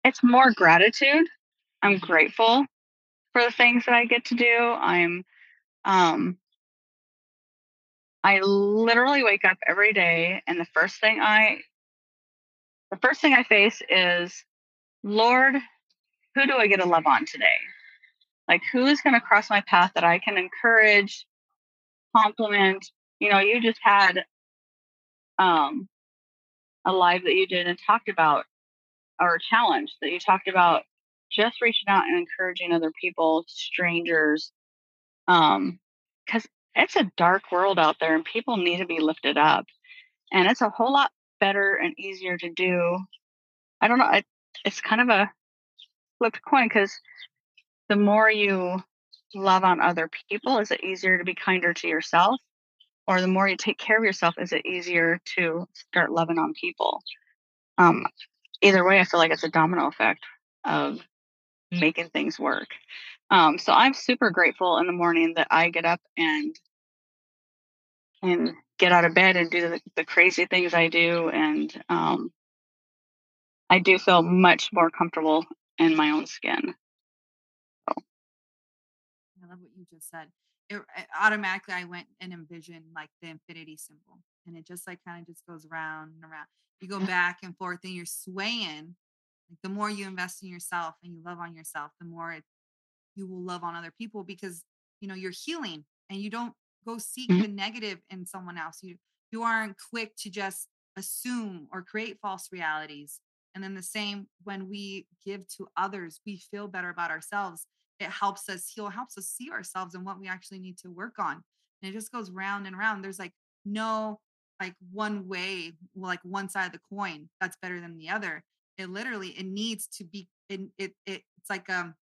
It's more gratitude. I'm grateful for the things that I get to do. I'm um I literally wake up every day and the first thing I the first thing I face is Lord, who do I get to love on today? Like who is going to cross my path that I can encourage, compliment? You know, you just had um a live that you did and talked about or challenge that you talked about just reaching out and encouraging other people, strangers, um, because it's a dark world out there and people need to be lifted up. And it's a whole lot better and easier to do. I don't know. It, it's kind of a flipped coin because the more you love on other people, is it easier to be kinder to yourself? Or the more you take care of yourself, is it easier to start loving on people? Um, either way, I feel like it's a domino effect of making things work. Um, so I'm super grateful in the morning that I get up and and get out of bed and do the, the crazy things I do, and um, I do feel much more comfortable in my own skin. So. I love what you just said. It, it, automatically, I went and envisioned like the infinity symbol, and it just like kind of just goes around and around. You go back and forth, and you're swaying like the more you invest in yourself and you love on yourself, the more it, you will love on other people because you know you're healing and you don't go seek mm-hmm. the negative in someone else. You you aren't quick to just assume or create false realities. And then the same when we give to others, we feel better about ourselves. It helps us heal, helps us see ourselves and what we actually need to work on. And it just goes round and round. There's like no like one way, like one side of the coin that's better than the other it literally it needs to be it, it, it it's like um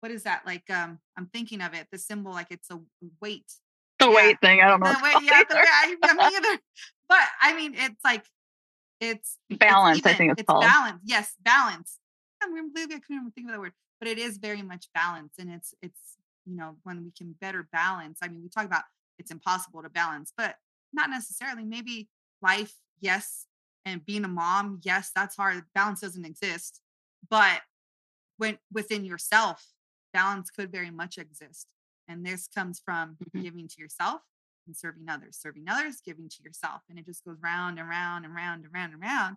what is that like um i'm thinking of it the symbol like it's a weight the yeah. weight thing i don't know the weight, yeah, the way, I, me either. but i mean it's like it's balance it's i think it's, it's called balance yes balance i couldn't even think of that word but it is very much balance and it's it's you know when we can better balance i mean we talk about it's impossible to balance but not necessarily maybe life yes and being a mom, yes, that's hard. Balance doesn't exist. But when within yourself, balance could very much exist. And this comes from mm-hmm. giving to yourself and serving others, serving others, giving to yourself. And it just goes round and round and round and round and round.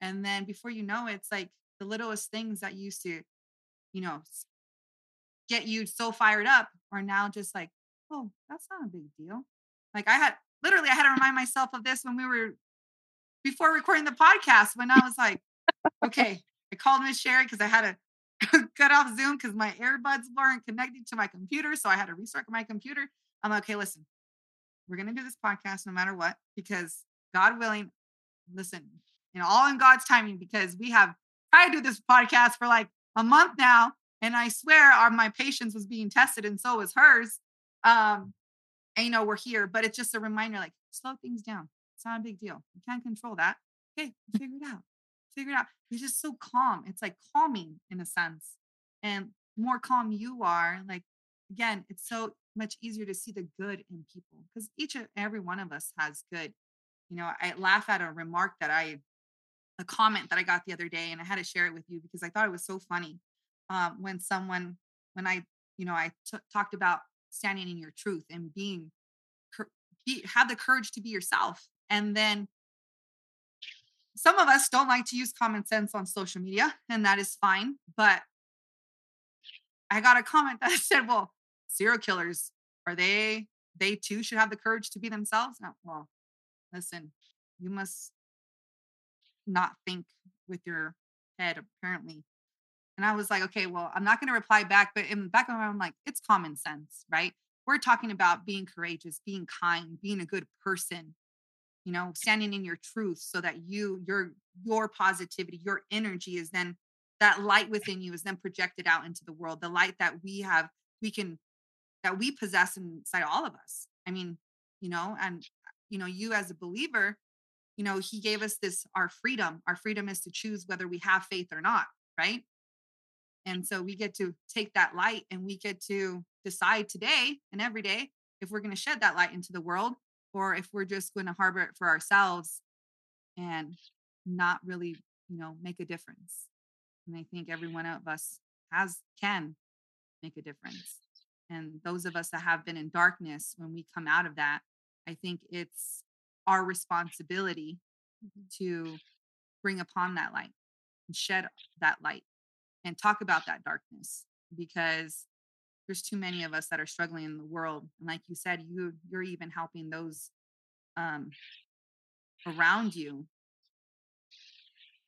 And then before you know it, it's like the littlest things that used to, you know, get you so fired up are now just like, oh, that's not a big deal. Like I had literally, I had to remind myself of this when we were before recording the podcast when I was like, okay, I called Miss Sheri because I had to cut off Zoom because my earbuds weren't connected to my computer. So I had to restart my computer. I'm like, okay, listen, we're to do this podcast no matter what, because God willing, listen, you know, all in God's timing, because we have tried to do this podcast for like a month now. And I swear our my patience was being tested and so was hers. Um, and you know, we're here, but it's just a reminder, like slow things down. It's not a big deal. You can't control that. Okay, figure it out. Figure it out. You're just so calm. It's like calming in a sense. And more calm you are, like again, it's so much easier to see the good in people because each and every one of us has good. You know, I laugh at a remark that I, a comment that I got the other day, and I had to share it with you because I thought it was so funny. Um, when someone, when I, you know, I t- talked about standing in your truth and being, be, have the courage to be yourself and then some of us don't like to use common sense on social media, and that is fine. But I got a comment that said, well, serial killers, are they, they too should have the courage to be themselves? Well, listen, you must not think with your head, apparently. And I was like, okay, well, I'm not going to reply back, but in the back of my mind, I'm like, it's common sense, right? We're talking about being courageous, being kind, being a good person, you know standing in your truth so that you your your positivity your energy is then that light within you is then projected out into the world the light that we have we can that we possess inside all of us i mean you know and you know you as a believer you know he gave us this our freedom. Our freedom is to choose whether we have faith or not right? And so we get to take that light and we get to decide today and every day if we're going to shed that light into the world or if we're just going to harbor it for ourselves and not really you know make a difference. And i think every one of us has can make a difference. And those of us that have been in darkness when we come out of that i think it's our responsibility mm-hmm. to bring upon that light and shed that light and talk about that darkness because there's too many of us that are struggling in the world and like you said you you're even helping those um around you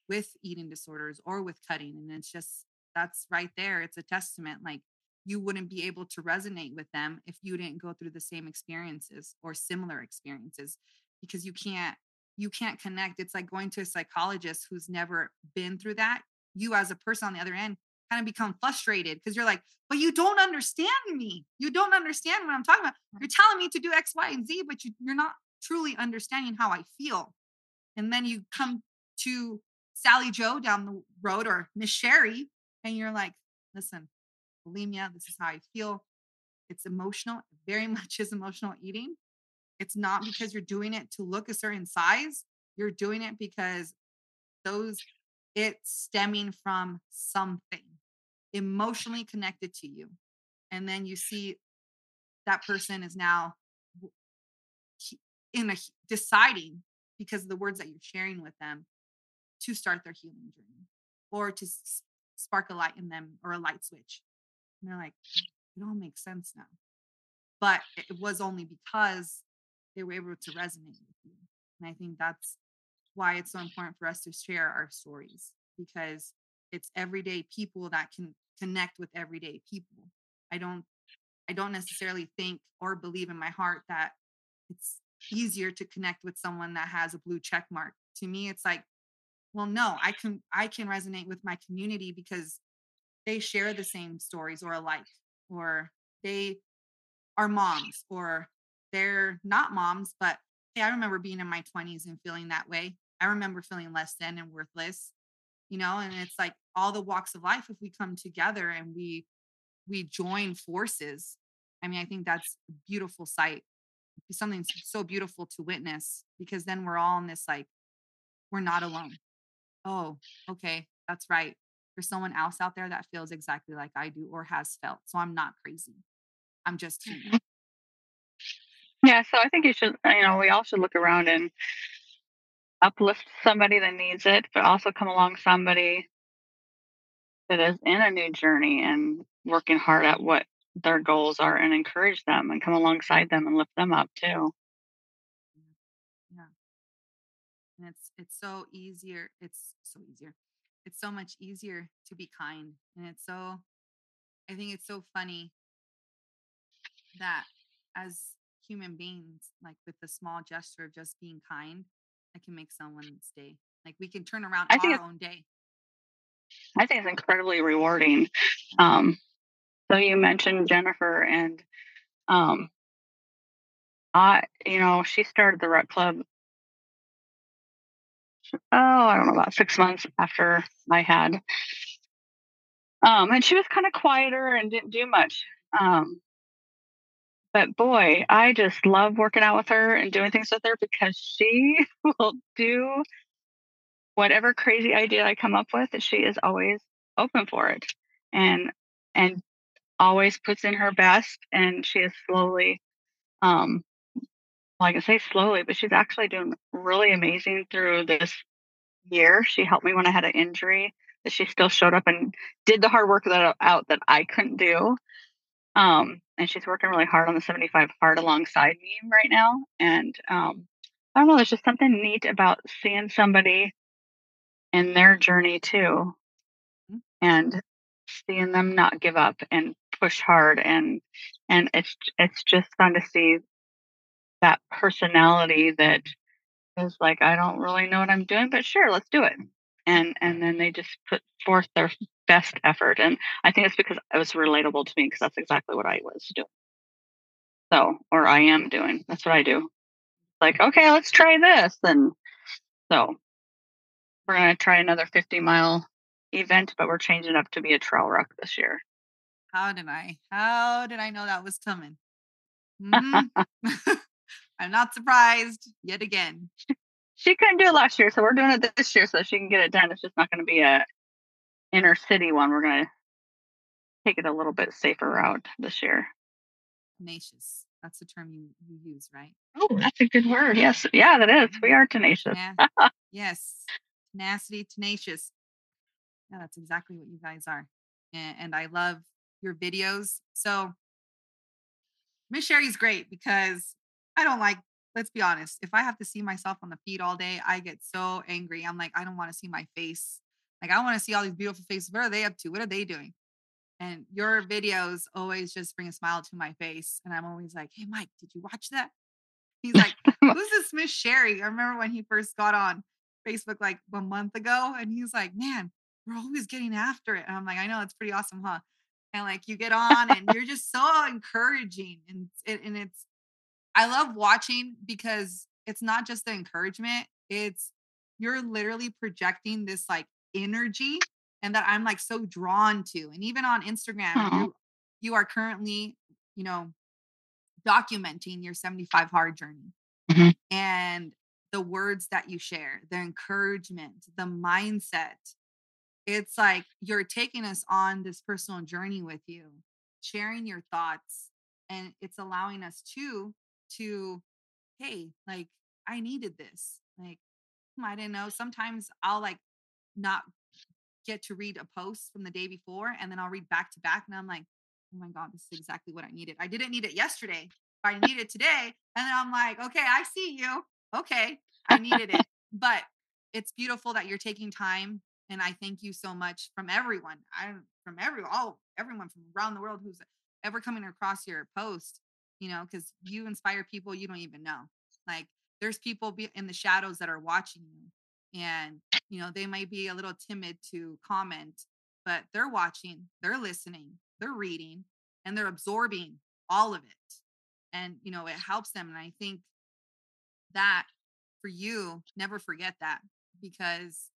with eating disorders or with cutting and it's just that's right there it's a testament like you wouldn't be able to resonate with them if you didn't go through the same experiences or similar experiences because you can't you can't connect it's like going to a psychologist who's never been through that you as a person on the other end kind of become frustrated because you're like but you don't understand me you don't understand what i'm talking about you're telling me to do x y and z but you, you're not truly understanding how i feel and then you come to sally joe down the road or miss Sheri and you're like listen bulimia. This is how I feel. It's emotional, very much is emotional eating. It's not because you're doing it to look a certain size. You're doing it because those it's stemming from something emotionally connected to you. And then you see that person is now in a deciding because of the words that you're sharing with them to start their healing journey or to spark a light in them or a light switch and they're like, it all makes sense now. But it was only because they were able to resonate with you. And I think that's why it's so important for us to share our stories because it's everyday people that can connect with everyday people. I don't I don't necessarily think or believe in my heart that it's easier to connect with someone that has a blue check mark. To me it's like well no, I can I can resonate with my community because they share the same stories or alike, or they are moms, or they're not moms, but hey, I remember being in my 20s and feeling that way. I remember feeling less than and worthless, you know, and it's like all the walks of life, if we come together and we we join forces, I mean, I think that's a beautiful sight. Something so beautiful to witness because then we're all in this like, we're not alone. Oh, okay, that's right there's someone else out there that feels exactly like I do or has felt. So I'm not crazy. I'm just mm-hmm. human. Yeah, so I think you should, you know, we all should look around and uplift somebody that needs it, but also come along somebody that is in a new journey and working hard at what their goals are and encourage them and come alongside them and lift them up too. Yeah. And it's it's so easier. It's so easier it's so much easier to be kind and it's so i think it's so funny that as human beings like with the small gesture of just being kind i can make someone's day like we can turn around I our own day i think it's incredibly rewarding um so you mentioned jennifer and um i you know she started the ruck club oh, I don't know, about six months after I had. Um, and she was kind of quieter and didn't do much. Um, but boy, I just love working out with her and doing things with her because she will do whatever crazy idea I come up with. She is always open for it, and and always puts in her best. And she is slowly, um, like I say, slowly, but she's actually doing really amazing through this year. She helped me when I had an injury. That she still showed up and did the hard work that out that I couldn't do. Um, and she's working really hard on the 75 hard alongside me right now. And um, I don't know, there's just something neat about seeing somebody in their journey too, mm. and seeing them not give up and push hard and and it's it's just fun to see that personality that is like, I don't really know what I'm doing, but sure, let's do it. And and then they just put forth their best effort and i think it's because it was relatable to me because that's exactly what i was doing. So or i am doing that's what i do. Like okay let's try this and so we're going to try another 50 mile event but we're changing up to be a trail ruck this year. How did i how did i know that was coming? Mm-hmm. i'm not surprised yet again she couldn't do it last year, so we're doing it this year so she can get it done. It's just not going to be a inner city one. We're going to take it a little bit safer route this year. Tenacious. That's the term you, you use, right? Oh, that's a good word. Yes. Yeah, that is. We are tenacious. Yeah. yes. Tenacity, tenacious. Yeah, that's exactly what you guys are. And, and I love your videos. So Miss Sheri's great because I don't like let's be honest, if I have to see myself on the feed all day, I get so angry. I'm like, I don't want to see my face. Like, I want to see all these beautiful faces. What are they up to? What are they doing? And your videos always just bring a smile to my face. And I'm always like, hey, Mike, did you watch that? He's like, who's this Miss Sheri? I remember when he first got on Facebook like a month ago. And he's like, man, we're always getting after it. And I'm like, I know, it's pretty awesome, huh? And like you get on and you're just so encouraging. And, and it's, I love watching because it's not just the encouragement, it's you're literally projecting this like energy and that I'm like so drawn to. And even on Instagram, you, you are currently, you know, documenting your 75 hard journey. Mm-hmm. And the words that you share, the encouragement, the mindset. It's like you're taking us on this personal journey with you, sharing your thoughts, and it's allowing us to to, hey, like I needed this. Like, hmm, I didn't know. Sometimes I'll like not get to read a post from the day before and then I'll read back to back and I'm like, oh my God, this is exactly what I needed. I didn't need it yesterday, but I need it today. And then I'm like, okay, I see you. Okay, I needed it. But it's beautiful that you're taking time. And I thank you so much from everyone. I from every all everyone from around the world who's ever coming across your post you know, because you inspire people you don't even know. Like there's people in the shadows that are watching you, and you know they might be a little timid to comment, but they're watching, they're listening, they're reading, and they're absorbing all of it, and you know it helps them. And I think that for you, never forget that because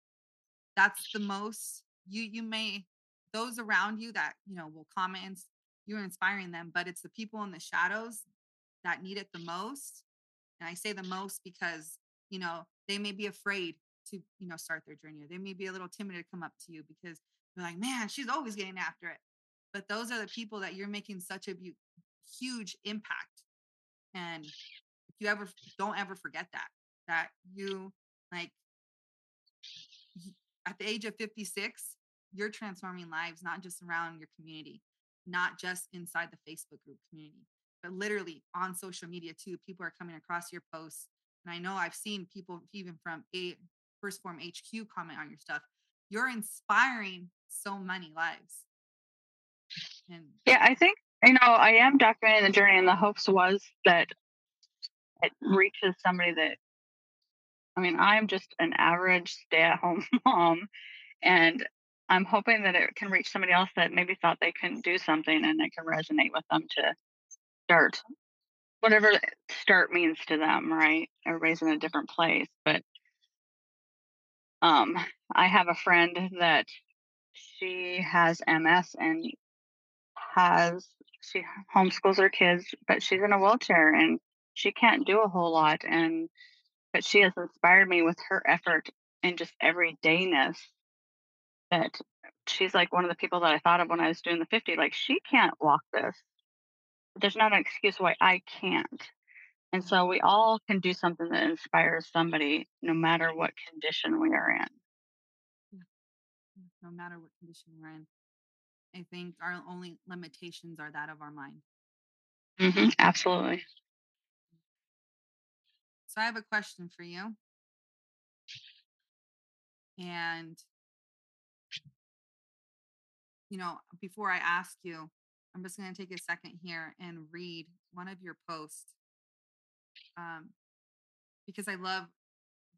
that's the most you you may those around you that you know will comment you're inspiring them, but it's the people in the shadows that need it the most. And I say the most because, you know, they may be afraid to, you know, start their journey. They may be a little timid to come up to you because they're like, man, she's always getting after it. But those are the people that you're making such a bu- huge impact. And if you ever don't ever forget that, that you like at the age of 56, you're transforming lives, not just around your community, not just inside the Facebook group community, but literally on social media too. People are coming across your posts. And I know I've seen people even from a 1st Phorm HQ comment on your stuff. You're inspiring so many lives. And yeah, I think you know, I am documenting the journey and the hopes was that it reaches somebody that I mean, I'm just an average stay-at-home mom and I'm hoping that it can reach somebody else that maybe thought they couldn't do something and it can resonate with them to start whatever start means to them, right? Everybody's in a different place. But um I have a friend that she has MS and has she homeschools her kids, but she's in a wheelchair and she can't do a whole lot and but she has inspired me with her effort and just everydayness she's like one of the people that I thought of when I was doing the 50. Like, she can't walk this. There's not an excuse why I can't. And so we all can do something that inspires somebody no matter what condition we are in. No matter what condition we're in. I think our only limitations are that of our mind. Mm-hmm, absolutely. So I have a question for you. And you know, before I ask you, I'm just going to take a second here and read one of your posts um, because I love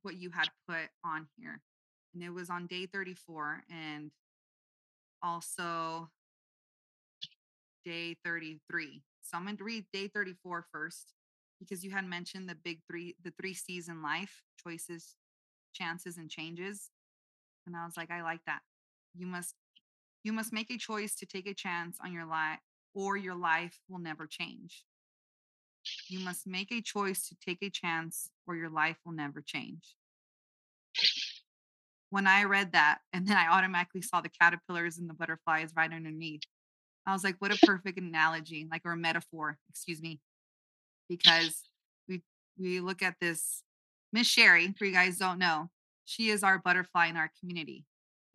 what you had put on here. and it was on day 34 and also day 33. So I'm going to read day 34 first because you had mentioned the big three, the three C's in life choices, chances, and changes. And I was like, I like that. You must you must make a choice to take a chance on your life or your life will never change. You must make a choice to take a chance or your life will never change. When I read that, and then I automatically saw the caterpillars and the butterflies right underneath, I was like, what a perfect analogy, like or a metaphor, excuse me. Because we we look at this Miss Sheri, for you guys don't know, she is our butterfly in our community.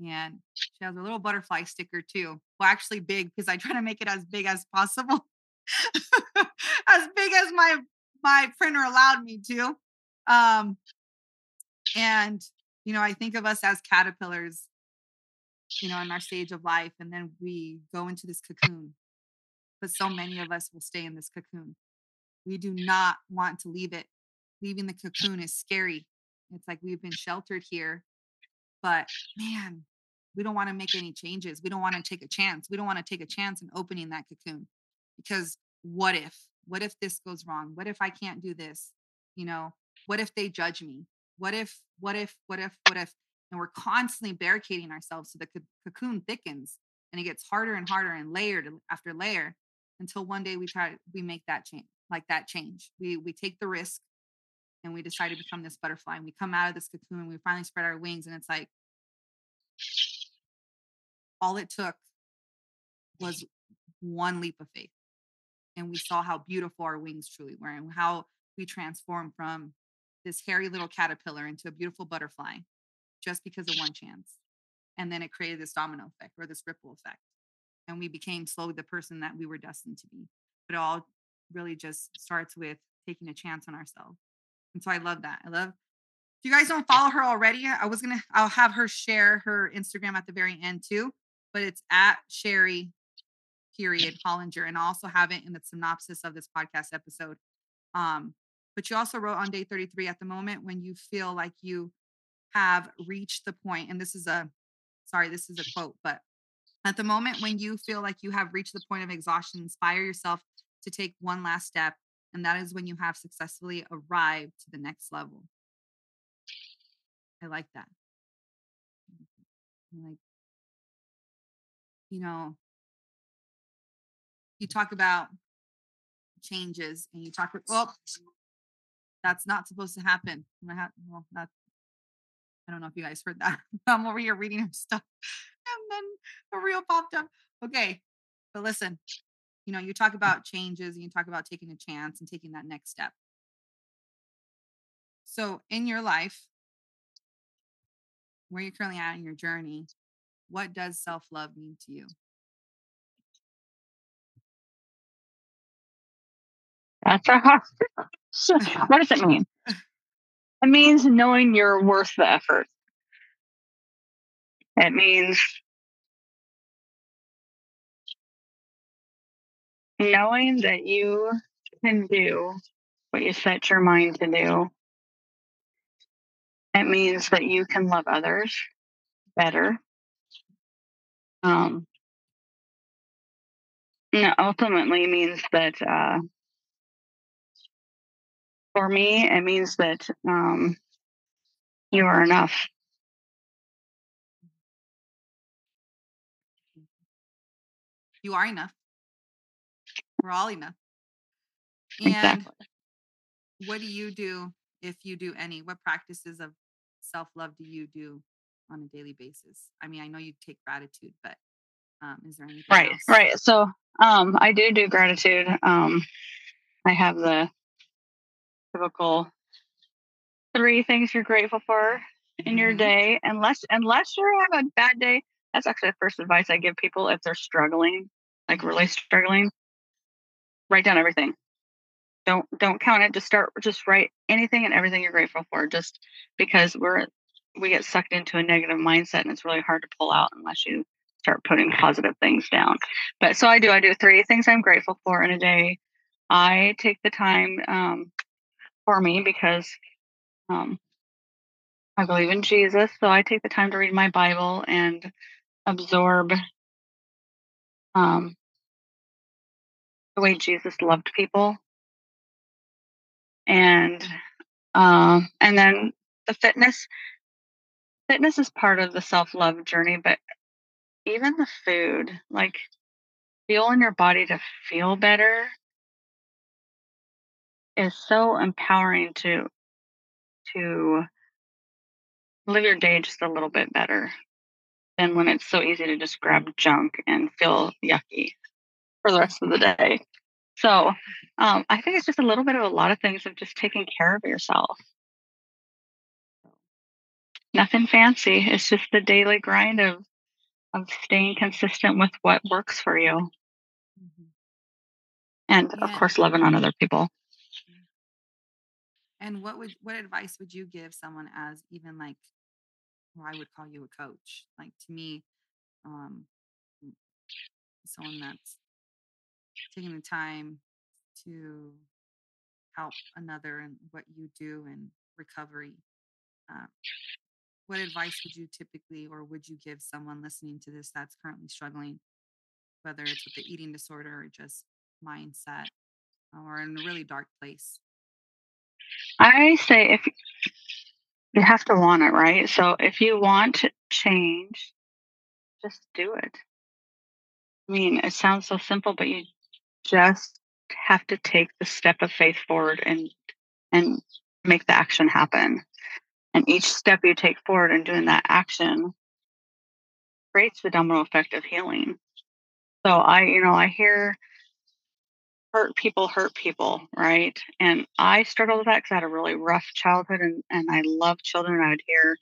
And she has a little butterfly sticker too. Well, actually big because I try to make it as big as possible. as big as my my printer allowed me to. Um and you know, I think of us as caterpillars, you know, in our stage of life, and then we go into this cocoon. But so many of us will stay in this cocoon. We do not want to leave it. Leaving the cocoon is scary. It's like we've been sheltered here, but man, we don't want to make any changes. We don't want to take a chance. We don't want to take a chance in opening that cocoon because what if? What if this goes wrong? What if I can't do this? You know, what if they judge me? What if, what if, what if, what if? And we're constantly barricading ourselves so the cocoon thickens and it gets harder and harder and layered after layer until one day we try we make that change like that change we we take the risk and we decide to become this butterfly and we come out of this cocoon and we finally spread our wings and it's like all it took was one leap of faith and we saw how beautiful our wings truly were and how we transformed from this hairy little caterpillar into a beautiful butterfly just because of one chance. And then it created this domino effect or this ripple effect. And we became slowly the person that we were destined to be. But it all really just starts with taking a chance on ourselves. And so I love that. I love if you guys don't follow her already, I was gonna I'll have her share her Instagram at the very end too. But it's at Sheri period Hollinger. And I also have it in the synopsis of this podcast episode. Um, but you also wrote on day 33 at the moment when you feel like you have reached the point, and this is a sorry, this is a quote, but at the moment when you feel like you have reached the point of exhaustion, inspire yourself to take one last step. And that is when you have successfully arrived to the next level. I like that. Like, you know, you mm. talk about changes and you talk about, well, that's not supposed to happen. well, that I don't know if you guys heard that. I'm over here reading her stuff, and then a reel popped up. Okay, but listen, you know, you talk mm. about changes and you talk about taking a chance and taking that next step. So, in your life, where you're currently at in your journey, what does self love mean to you? That's a hard. what does it mean? It means knowing you're worth the effort. It means knowing that you can do what you set your mind to do. It means that you can love others better. Um, and ultimately means that uh, for me, it means that um, you are enough. You are enough. We're all enough. And exactly. what do you do if you do any? What practices of self love do you do on a daily basis? I mean, I know you take gratitude, but um, is there anything? Right, else? right. So um, I do do gratitude. Um, I have the typical three things you're grateful for in your mm-hmm. day. Unless unless you're have a bad day, that's actually the first advice I give people if they're struggling, like really struggling. Write down everything. Don't don't count it. Just start. Just write anything and everything you're grateful for. Just because we're we get sucked into a negative mindset and it's really hard to pull out unless you start putting positive things down. But so I do. I do three things I'm grateful for in a day. I take the time um, for me because um, I believe in Jesus, so I take the time to read my Bible and absorb um, the way Jesus loved people, and um, and then the fitness. Fitness is part of the self love journey, but even the food, like fueling your body to feel better, is so empowering to to live your day just a little bit better than when it's so easy to just grab junk and feel yucky for the rest of the day. So um, I think it's just a little bit of a lot of things of just taking care of yourself. Nothing fancy. It's just the daily grind of of staying consistent with what works for you. Mm-hmm. And yeah. of course loving on other people. And what would what advice would you give someone as even like well, I would call you a coach. Like to me, um someone that's taking the time to help another and what you do in recovery. Uh, what advice would you typically or would you give someone listening to this that's currently struggling, whether it's with the eating disorder or just mindset or in a really dark place? I say if you have to want it, right? So if you want change, just do it. I mean, it sounds so simple, but you just have to take the step of faith forward and and make the action happen. And each step you take forward in doing that action creates the domino effect of healing. So I, you know, I hear hurt people hurt people, right? And I struggled with that because I had a really rough childhood and, and I love children. I would hear,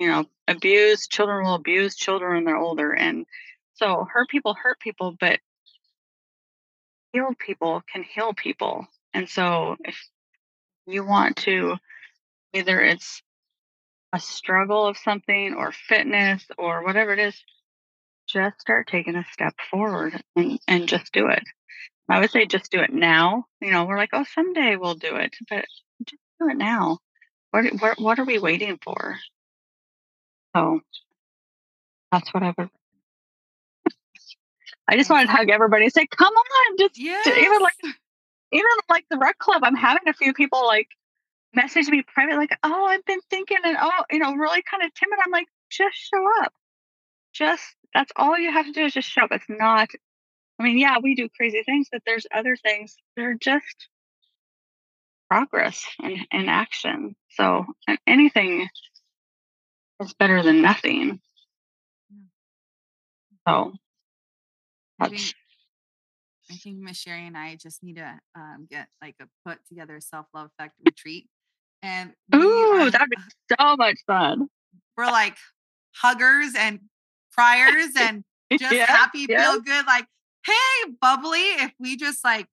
you know, abuse, children will abuse children when they're older. And so hurt people hurt people, but healed people can heal people. And so if you want to, either it's a struggle of something or fitness or whatever it is, just start taking a step forward and, and just do it. I would say just do it now. You know, we're like, oh, someday we'll do it, but just do it now. What what what are we waiting for? So that's what I would. I just wanted to hug everybody and say, "Come on, just yes. even like even like the ruck club. I'm having a few people like message me private, like, "Oh, I've been thinking," and oh, you know, really kind of timid. I'm like, just show up. Just that's all you have to do is just show up. It's not I mean, yeah, we do crazy things, but there's other things They're just progress and, and action. So anything is better than nothing. So I think, I think Miss Sheri and I just need to um, get like a put together self love effect retreat. And ooh, that'd be so much fun. We're like huggers and criers and just yeah, happy, yeah. feel good. Like hey, bubbly. If we just like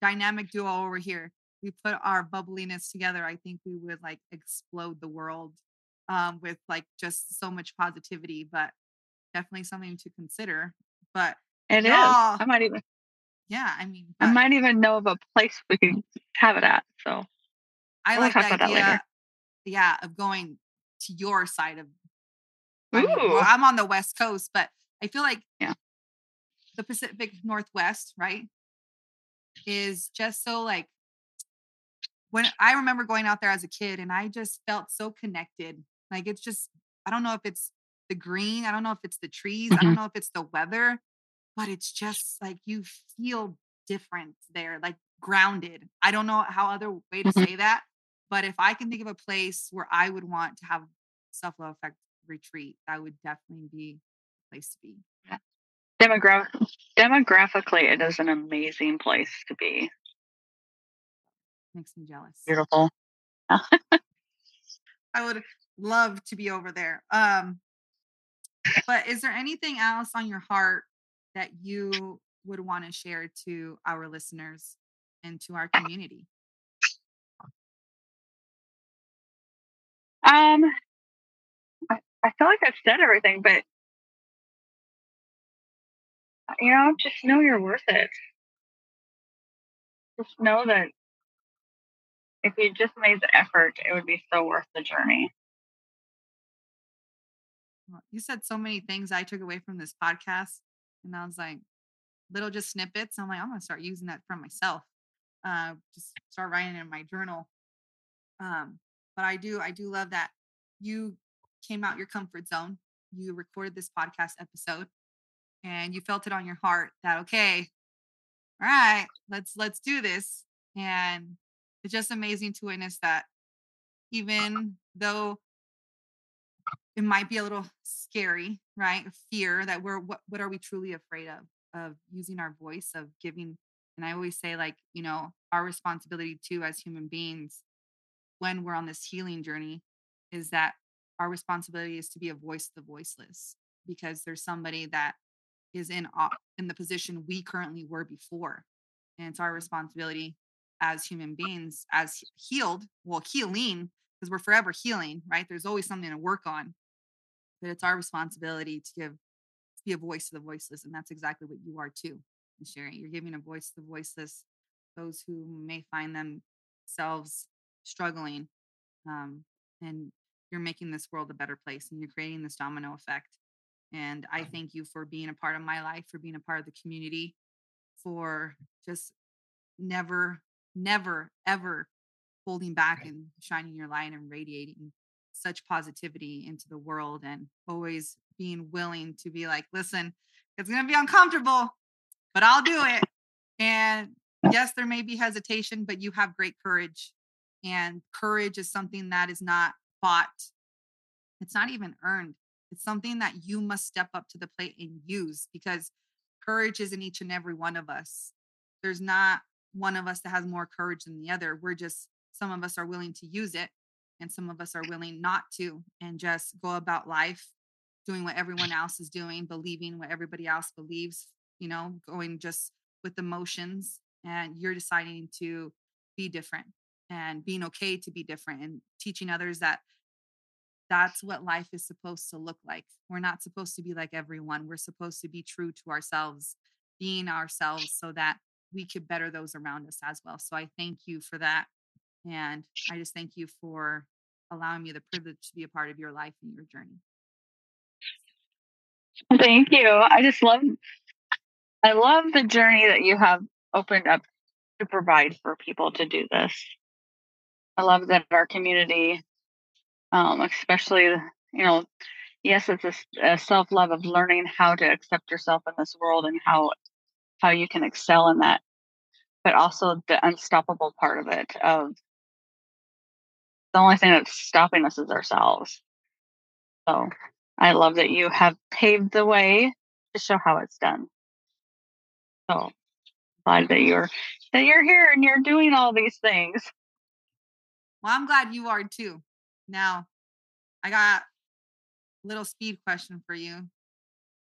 dynamic duo over here, we put our bubbliness together, I think we would like explode the world um, with like just so much positivity. But definitely something to consider. But it is. I might even. Yeah, I mean, I might even know of a place we can have it at. So I we'll like the idea. Yeah, of going to your side of. Ooh. I mean, well, I'm on the West Coast, but I feel like yeah the Pacific Northwest, right? Is just so like when I remember going out there as a kid and I just felt so connected. Like it's just, I don't know if it's the green, I don't know if it's the trees, mm-hmm. I don't mm-hmm. know if it's the weather, but it's just like you feel different there, like grounded. I don't know how other way to mm-hmm. say that, but if I can think of a place where I would want to have self love effect retreat, that would definitely be a place to be. Demogra- demographically, it is an amazing place to be. Makes me jealous. Beautiful. I would love to be over there. Um, but is there anything else on your heart that you would want to share to our listeners and to our community? Um, I, I feel like I've said everything, but you know, just know you're worth it. Just know that if you just made the effort, it would be so worth the journey. you said so many things I took away from this podcast, and I was like, little just snippets. I'm like, I'm gonna start using that for myself. Uh, just start writing in my journal. Um, but I do, I do love that you came out your comfort zone. You recorded this podcast episode, and you felt it on your heart that okay, all right, let's let's do this. And it's just amazing to witness that, uh-huh. even though it might be a little scary, right? Fear that we're what what are we truly afraid of? Of using our voice, of giving. And I always say, like, you know, our responsibility too as human beings when we're on this healing journey is that our responsibility is to be a voice to the voiceless because there's somebody that is in in the position we currently were before. And it's our mm-hmm. responsibility as human beings as healed well healing because we're forever healing right? There's always something to work on. But it's our responsibility to give to be a voice to the voiceless and that's exactly what you are too sharing you're giving a voice to the voiceless those who may find themselves struggling um, and you're making this world a better place and you're creating this domino effect and i thank you for being a part of my life for being a part of the community for just never never ever holding back and shining your light and radiating such positivity into the world and always being willing to be like, listen, it's going to be uncomfortable, but I'll do it. And yes, there may be hesitation, but you have great courage. And courage is something that is not bought, it's not even earned. It's something that you must step up to the plate and use because courage is in each and every one of us. There's not one of us that has more courage than the other. We're just, some of us are willing to use it and some of us are willing not to and just go about life doing what everyone else is doing believing what everybody else believes you know going just with emotions and you're deciding to be different and being okay to be different and teaching others that that's what life is supposed to look like we're not supposed to be like everyone we're supposed to be true to ourselves being ourselves so that we could better those around us as well so i thank you for that and I just thank you for allowing me the privilege to be a part of your life and your journey. Thank you. I just love I love the journey that you have opened up to provide for people to do this. I love that our community, um, especially, you know, yes, it's a, a self love of learning how to accept yourself in this world and how how you can excel in that, but also the unstoppable part of it of the only thing that's stopping us is ourselves. So I love that you have paved the way to show how it's done. So glad that you're that you're here and you're doing all these things. Well, I'm glad you are too. Now, I got a little speed question for you.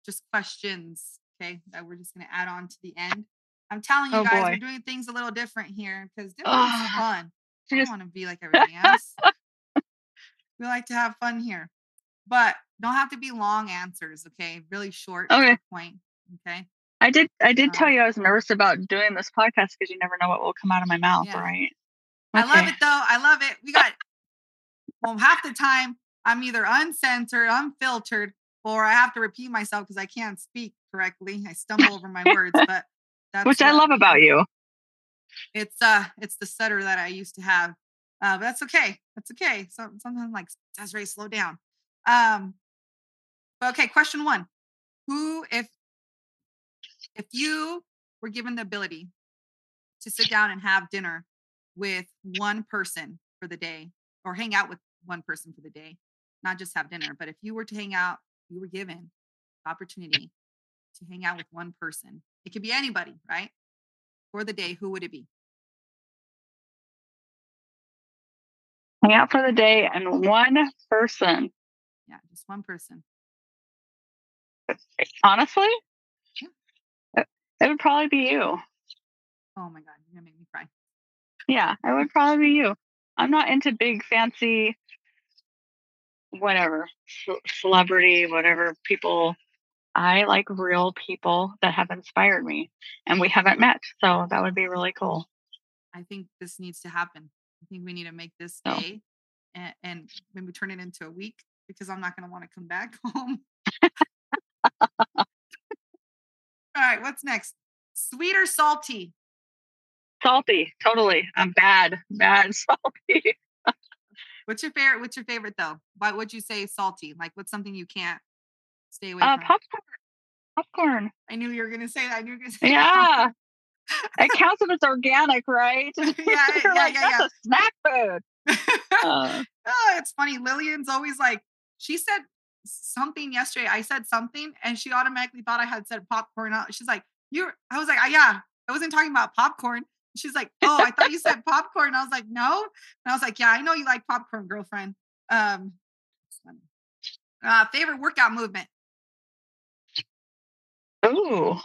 Just questions, okay, that we're just gonna add on to the end. I'm telling you oh, guys, boy. we're doing things a little different here because this is fun. I don't want to be like everything else. we like to have fun here, but don't have to be long answers. Okay, really short. Okay. Point. Okay. I did. I did um, tell you I was nervous about doing this podcast because you never know what will come out of my mouth, yeah. right? I love it though. I love it. We got well half the time I'm either uncensored, unfiltered, or I have to repeat myself because I can't speak correctly. I stumble over my words, but that's which I love about you. It's uh it's the stutter that I used to have. Uh, but that's okay. That's okay. So sometimes like Desiree, slow down. Um okay, question one. Who if if you were given the ability to sit down and have dinner with one person for the day or hang out with one person for the day, not just have dinner, but if you were to hang out, you were given opportunity to hang out with one person. It could be anybody, right? For the day, who would it be? hang out for the day and one person. Yeah, just one person. Honestly, yeah. it would probably be you. Oh my God, you're to make me. Yeah, I would probably be you. I'm not into big, fancy, whatever, celebrity, whatever people. I like real people that have inspired me and we haven't met. So that would be really cool. I think this needs to happen. I think we need to make this day and, and maybe turn it into a week because I'm not going to want to come back home. All right, what's next? Sweet or salty? Salty, totally. I'm bad, bad salty. what's your favorite? What's your favorite though? Why would you say salty? Like, what's something you can't stay away uh, from? Popcorn. Popcorn. I knew you were gonna say that. I knew you were gonna say yeah. it counts if it's organic, right? yeah, yeah, like, yeah, That's yeah. a snack food. Uh, oh, it's funny. Lillian's always like, she said something yesterday. I said something, and she automatically thought I had said popcorn. She's like, "You're." I was like, "Ah, "Yeah, I wasn't talking about popcorn." She's like, "Oh, I thought you said popcorn." I was like, "No," and I was like, "Yeah, I know you like popcorn, girlfriend." Um. Uh, favorite workout movement? ooh.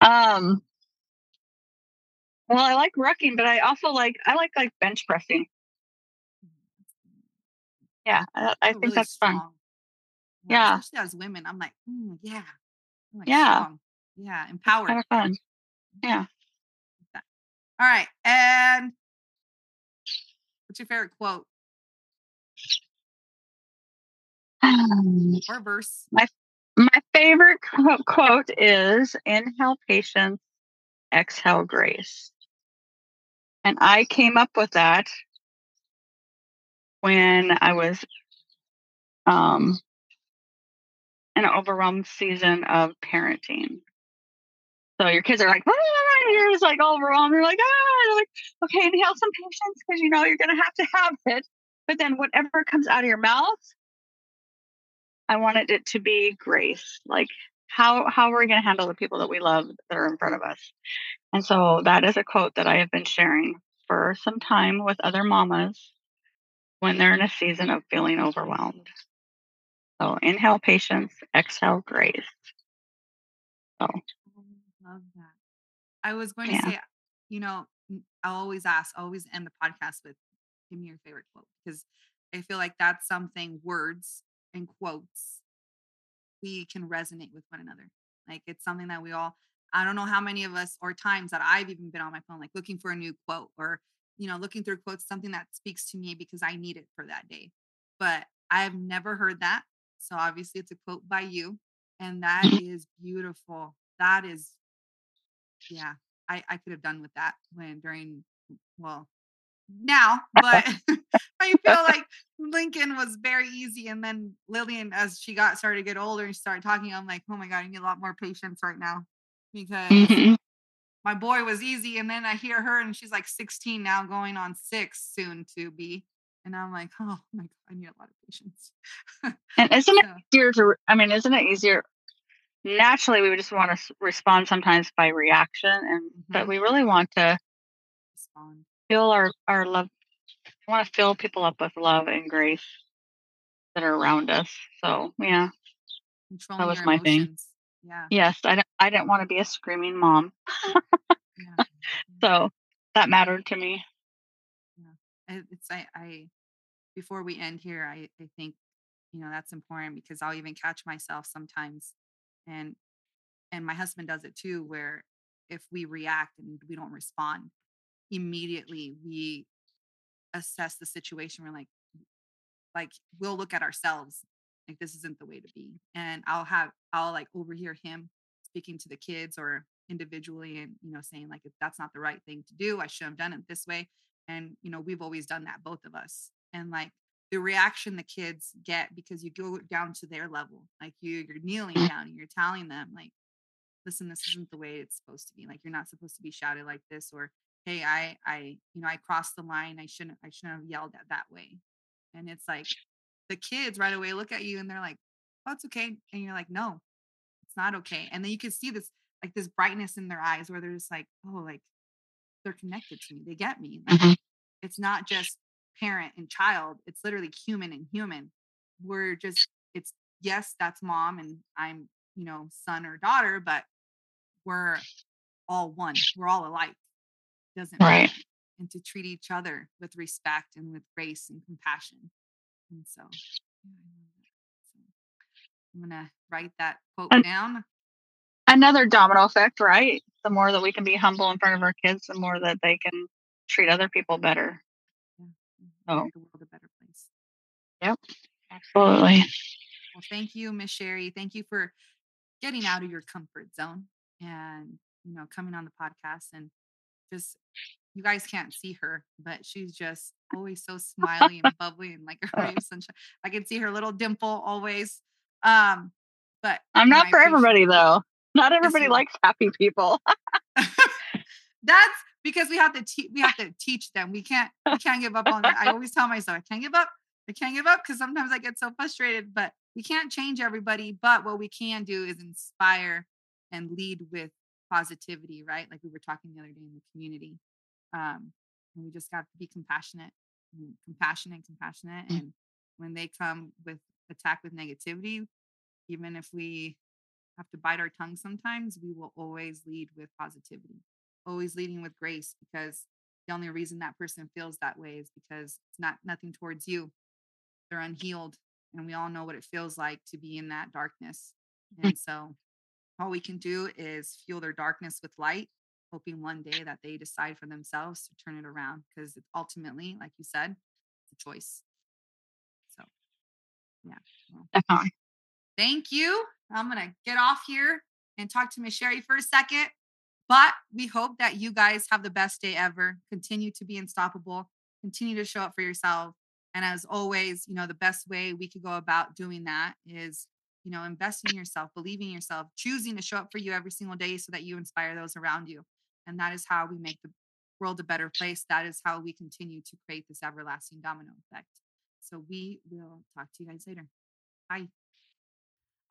Um. Well, I like rucking, but I also like I like like bench pressing. Yeah, I, I think that's fun. strong. Yeah. especially as women, I'm like, mm, yeah, I'm like Yeah. strong. yeah, empowered. Kind of fun. Yeah. All right, and what's your favorite quote or verse? My my favorite quote is inhale patience, exhale grace. And I came up with that when I was um, in an overwhelmed season of parenting. So your kids are like, "Ah," you're just like overwhelmed. You're like, ah, you're like, okay, inhale some patience because you know you're gonna have to have it. But then whatever comes out of your mouth, I wanted it to be grace. Like how how are we gonna handle the people that we love that are in front of us? And so that is a quote that I have been sharing for some time with other mamas when they're in a season of feeling overwhelmed. So inhale patience, exhale grace. So love that. I was going to say, you know, I always ask, I always end the podcast with, give me your favorite quote because I feel like that's something words and quotes we can resonate with one another. Like it's something that we all, I don't know how many of us or times that I've even been on my phone, like looking for a new quote or, you know, looking through quotes, something that speaks to me because I need it for that day. But I have never heard that. So obviously it's a quote by you. And that is beautiful. That is, yeah, I, I could have done with that when during, well, now, but I feel like Lincoln was very easy. And then Lillian, as she got started to get older and started talking, I'm like, oh my God, I need a lot more patience right now because Mhm. my boy was easy. And then I hear her and she's like 16 now, going on six soon to be. And I'm like, oh my God, I need a lot of patience. And isn't it So, easier to? I mean, isn't it easier? Naturally, we would just want to respond sometimes by reaction, and but Mhm. we really want to respond. fill our our love. We want to fill people up with love and grace that are around us. So yeah, Controlling was my thing. emotions. Yeah. yes, I don't, I didn't want to be a screaming mom, Yeah. so that mattered to me. I- it's I, I before we end here I, I think you know that's important because i'll even catch myself sometimes and and my husband does it too where if we react and we don't respond immediately we assess the situation. We're like like we'll look at ourselves like this isn't the way to be. And i'll have i'll like overhear him speaking to the kids or individually and you know saying like if that's not the right thing to do i should have done it this way. And you know we've always done that both of us. And like the reaction the kids get because you go down to their level like you you're kneeling down and you're telling them like listen this isn't the way it's supposed to be like you're not supposed to be shouted like this or hey i i you know i crossed the line i shouldn't i shouldn't have yelled at that way and it's like the kids right away look at you and they're like oh it's okay and you're like no it's not okay and then you can see this like this brightness in their eyes where they're just like oh like they're connected to me they get me like Mhm. it's not just parent and child it's literally human and human we're just it's yes that's mom and i'm you know son or daughter but we're all one we're all alike doesn't Right. matter and to treat each other with respect and with grace and compassion and so I love that. So, i'm gonna write that quote And- down Another domino effect, right? The more that we can be humble in front of our kids, the more that they can treat other people better. Oh. make the world a better place Yep, absolutely. Well, thank you, Miss Sheri. Thank you for getting out of your comfort zone and you know coming on the podcast and just you guys can't see her, but she's just always so smiley and bubbly and like a ray of sunshine. I can see her little dimple always. Um, but I'm not for everybody though. Not everybody likes happy people. That's because we have to te- we have to teach them. We can't we can't give up on it. I always tell myself I can't give up. I can't give up because sometimes I get so frustrated. But we can't change everybody. But what we can do is inspire and lead with positivity, right? Like we were talking the other day in the community. Um, and we just got to be compassionate, and compassionate, compassionate. Mm-hmm. And when they come with attack with negativity, even if we have to bite our tongue sometimes, we will always lead with positivity, always leading with grace because the only reason that person feels that way is because it's not nothing towards you. They're unhealed. And we all know what it feels like to be in that darkness. Mm. And so all we can do is fuel their darkness with light, hoping one day that they decide for themselves to turn it around because ultimately, like you said, it's a choice. So, yeah. Definitely. Thank you. I'm going to get off here and talk to Miss Sheri for a second. But we hope that you guys have the best day ever. Continue to be unstoppable. Continue to show up for yourself. And as always, you know, the best way we could go about doing that is, you know, investing in yourself, believing in yourself, choosing to show up for you every single day so that you inspire those around you. And that is how we make the world a better place. That is how we continue to create this everlasting domino effect. So we will talk to you guys later. Bye.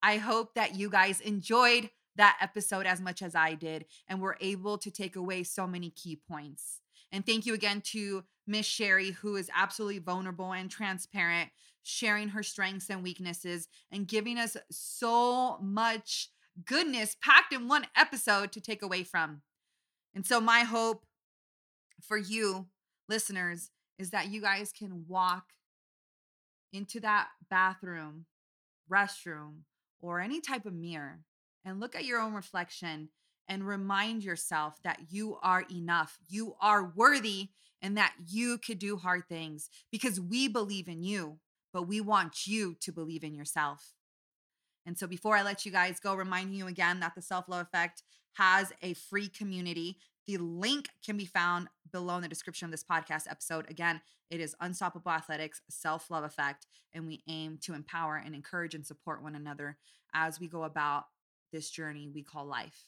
I hope that you guys enjoyed that episode as much as I did and were able to take away so many key points. And thank you again to Miss Sheri, who is absolutely vulnerable and transparent, sharing her strengths and weaknesses and giving us so much goodness packed in one episode to take away from. And so, my hope for you, listeners, is that you guys can walk into that bathroom, restroom, or any type of mirror and look at your own reflection and remind yourself that you are enough, you are worthy, and that you could do hard things because we believe in you, but we want you to believe in yourself. And so, before I let you guys go, reminding you again that the Self Love Effect has a free community. The link can be found below in the description of this podcast episode. Again, it is Unstoppable Athletics Self Love Effect, and we aim to empower and encourage and support one another as we go about this journey we call life.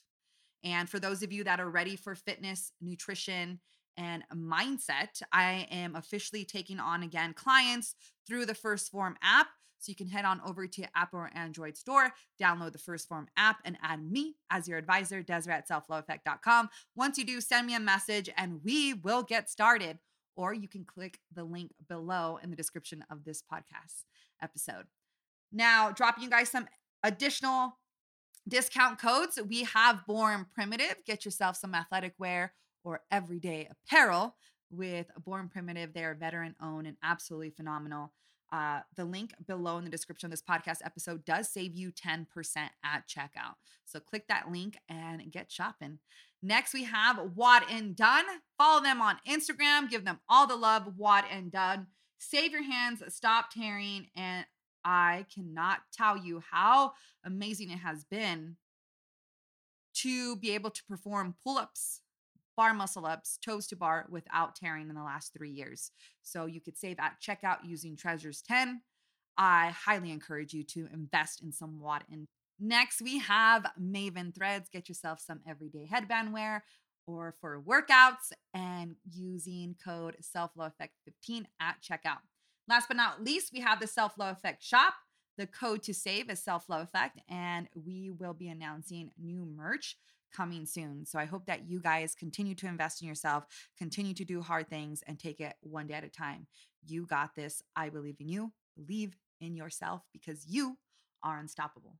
And for those of you that are ready for fitness, nutrition, and mindset, I am officially taking on again clients through the 1st Phorm app. So you can head on over to Apple or Android store, download the 1st Phorm app, and add me as your advisor, Desiree at selfloveeffect.com. Once you do, send me a message and we will get started. Or you can click the link below in the description of this podcast episode. Now, dropping you guys some additional discount codes. We have Born Primitive. Get yourself some athletic wear or everyday apparel with Born Primitive. They are veteran owned and absolutely phenomenal. Uh, the link below in the description of this podcast episode does save you 10% at checkout. So click that link and get shopping. Next, we have WodnDone. Follow them on Instagram. Give them all the love, WodnDone. Save your hands, stop tearing, and I cannot tell you how amazing it has been to be able to perform pull ups, bar muscle ups, toes to bar without tearing in the last three years. So you could save at checkout using Treasures 10. I highly encourage you to invest in some Wad and Next, we have Maven Threads. Get yourself some everyday headband wear or for workouts and using code SELFLOVEEFFECT15 at checkout. Last but not least, we have the Self Love Effect shop. The code to save is Self Love Effect, and we will be announcing new merch coming soon. So I hope that you guys continue to invest in yourself, continue to do hard things, and take it one day at a time. You got this. I believe in you. Believe in yourself because you are unstoppable.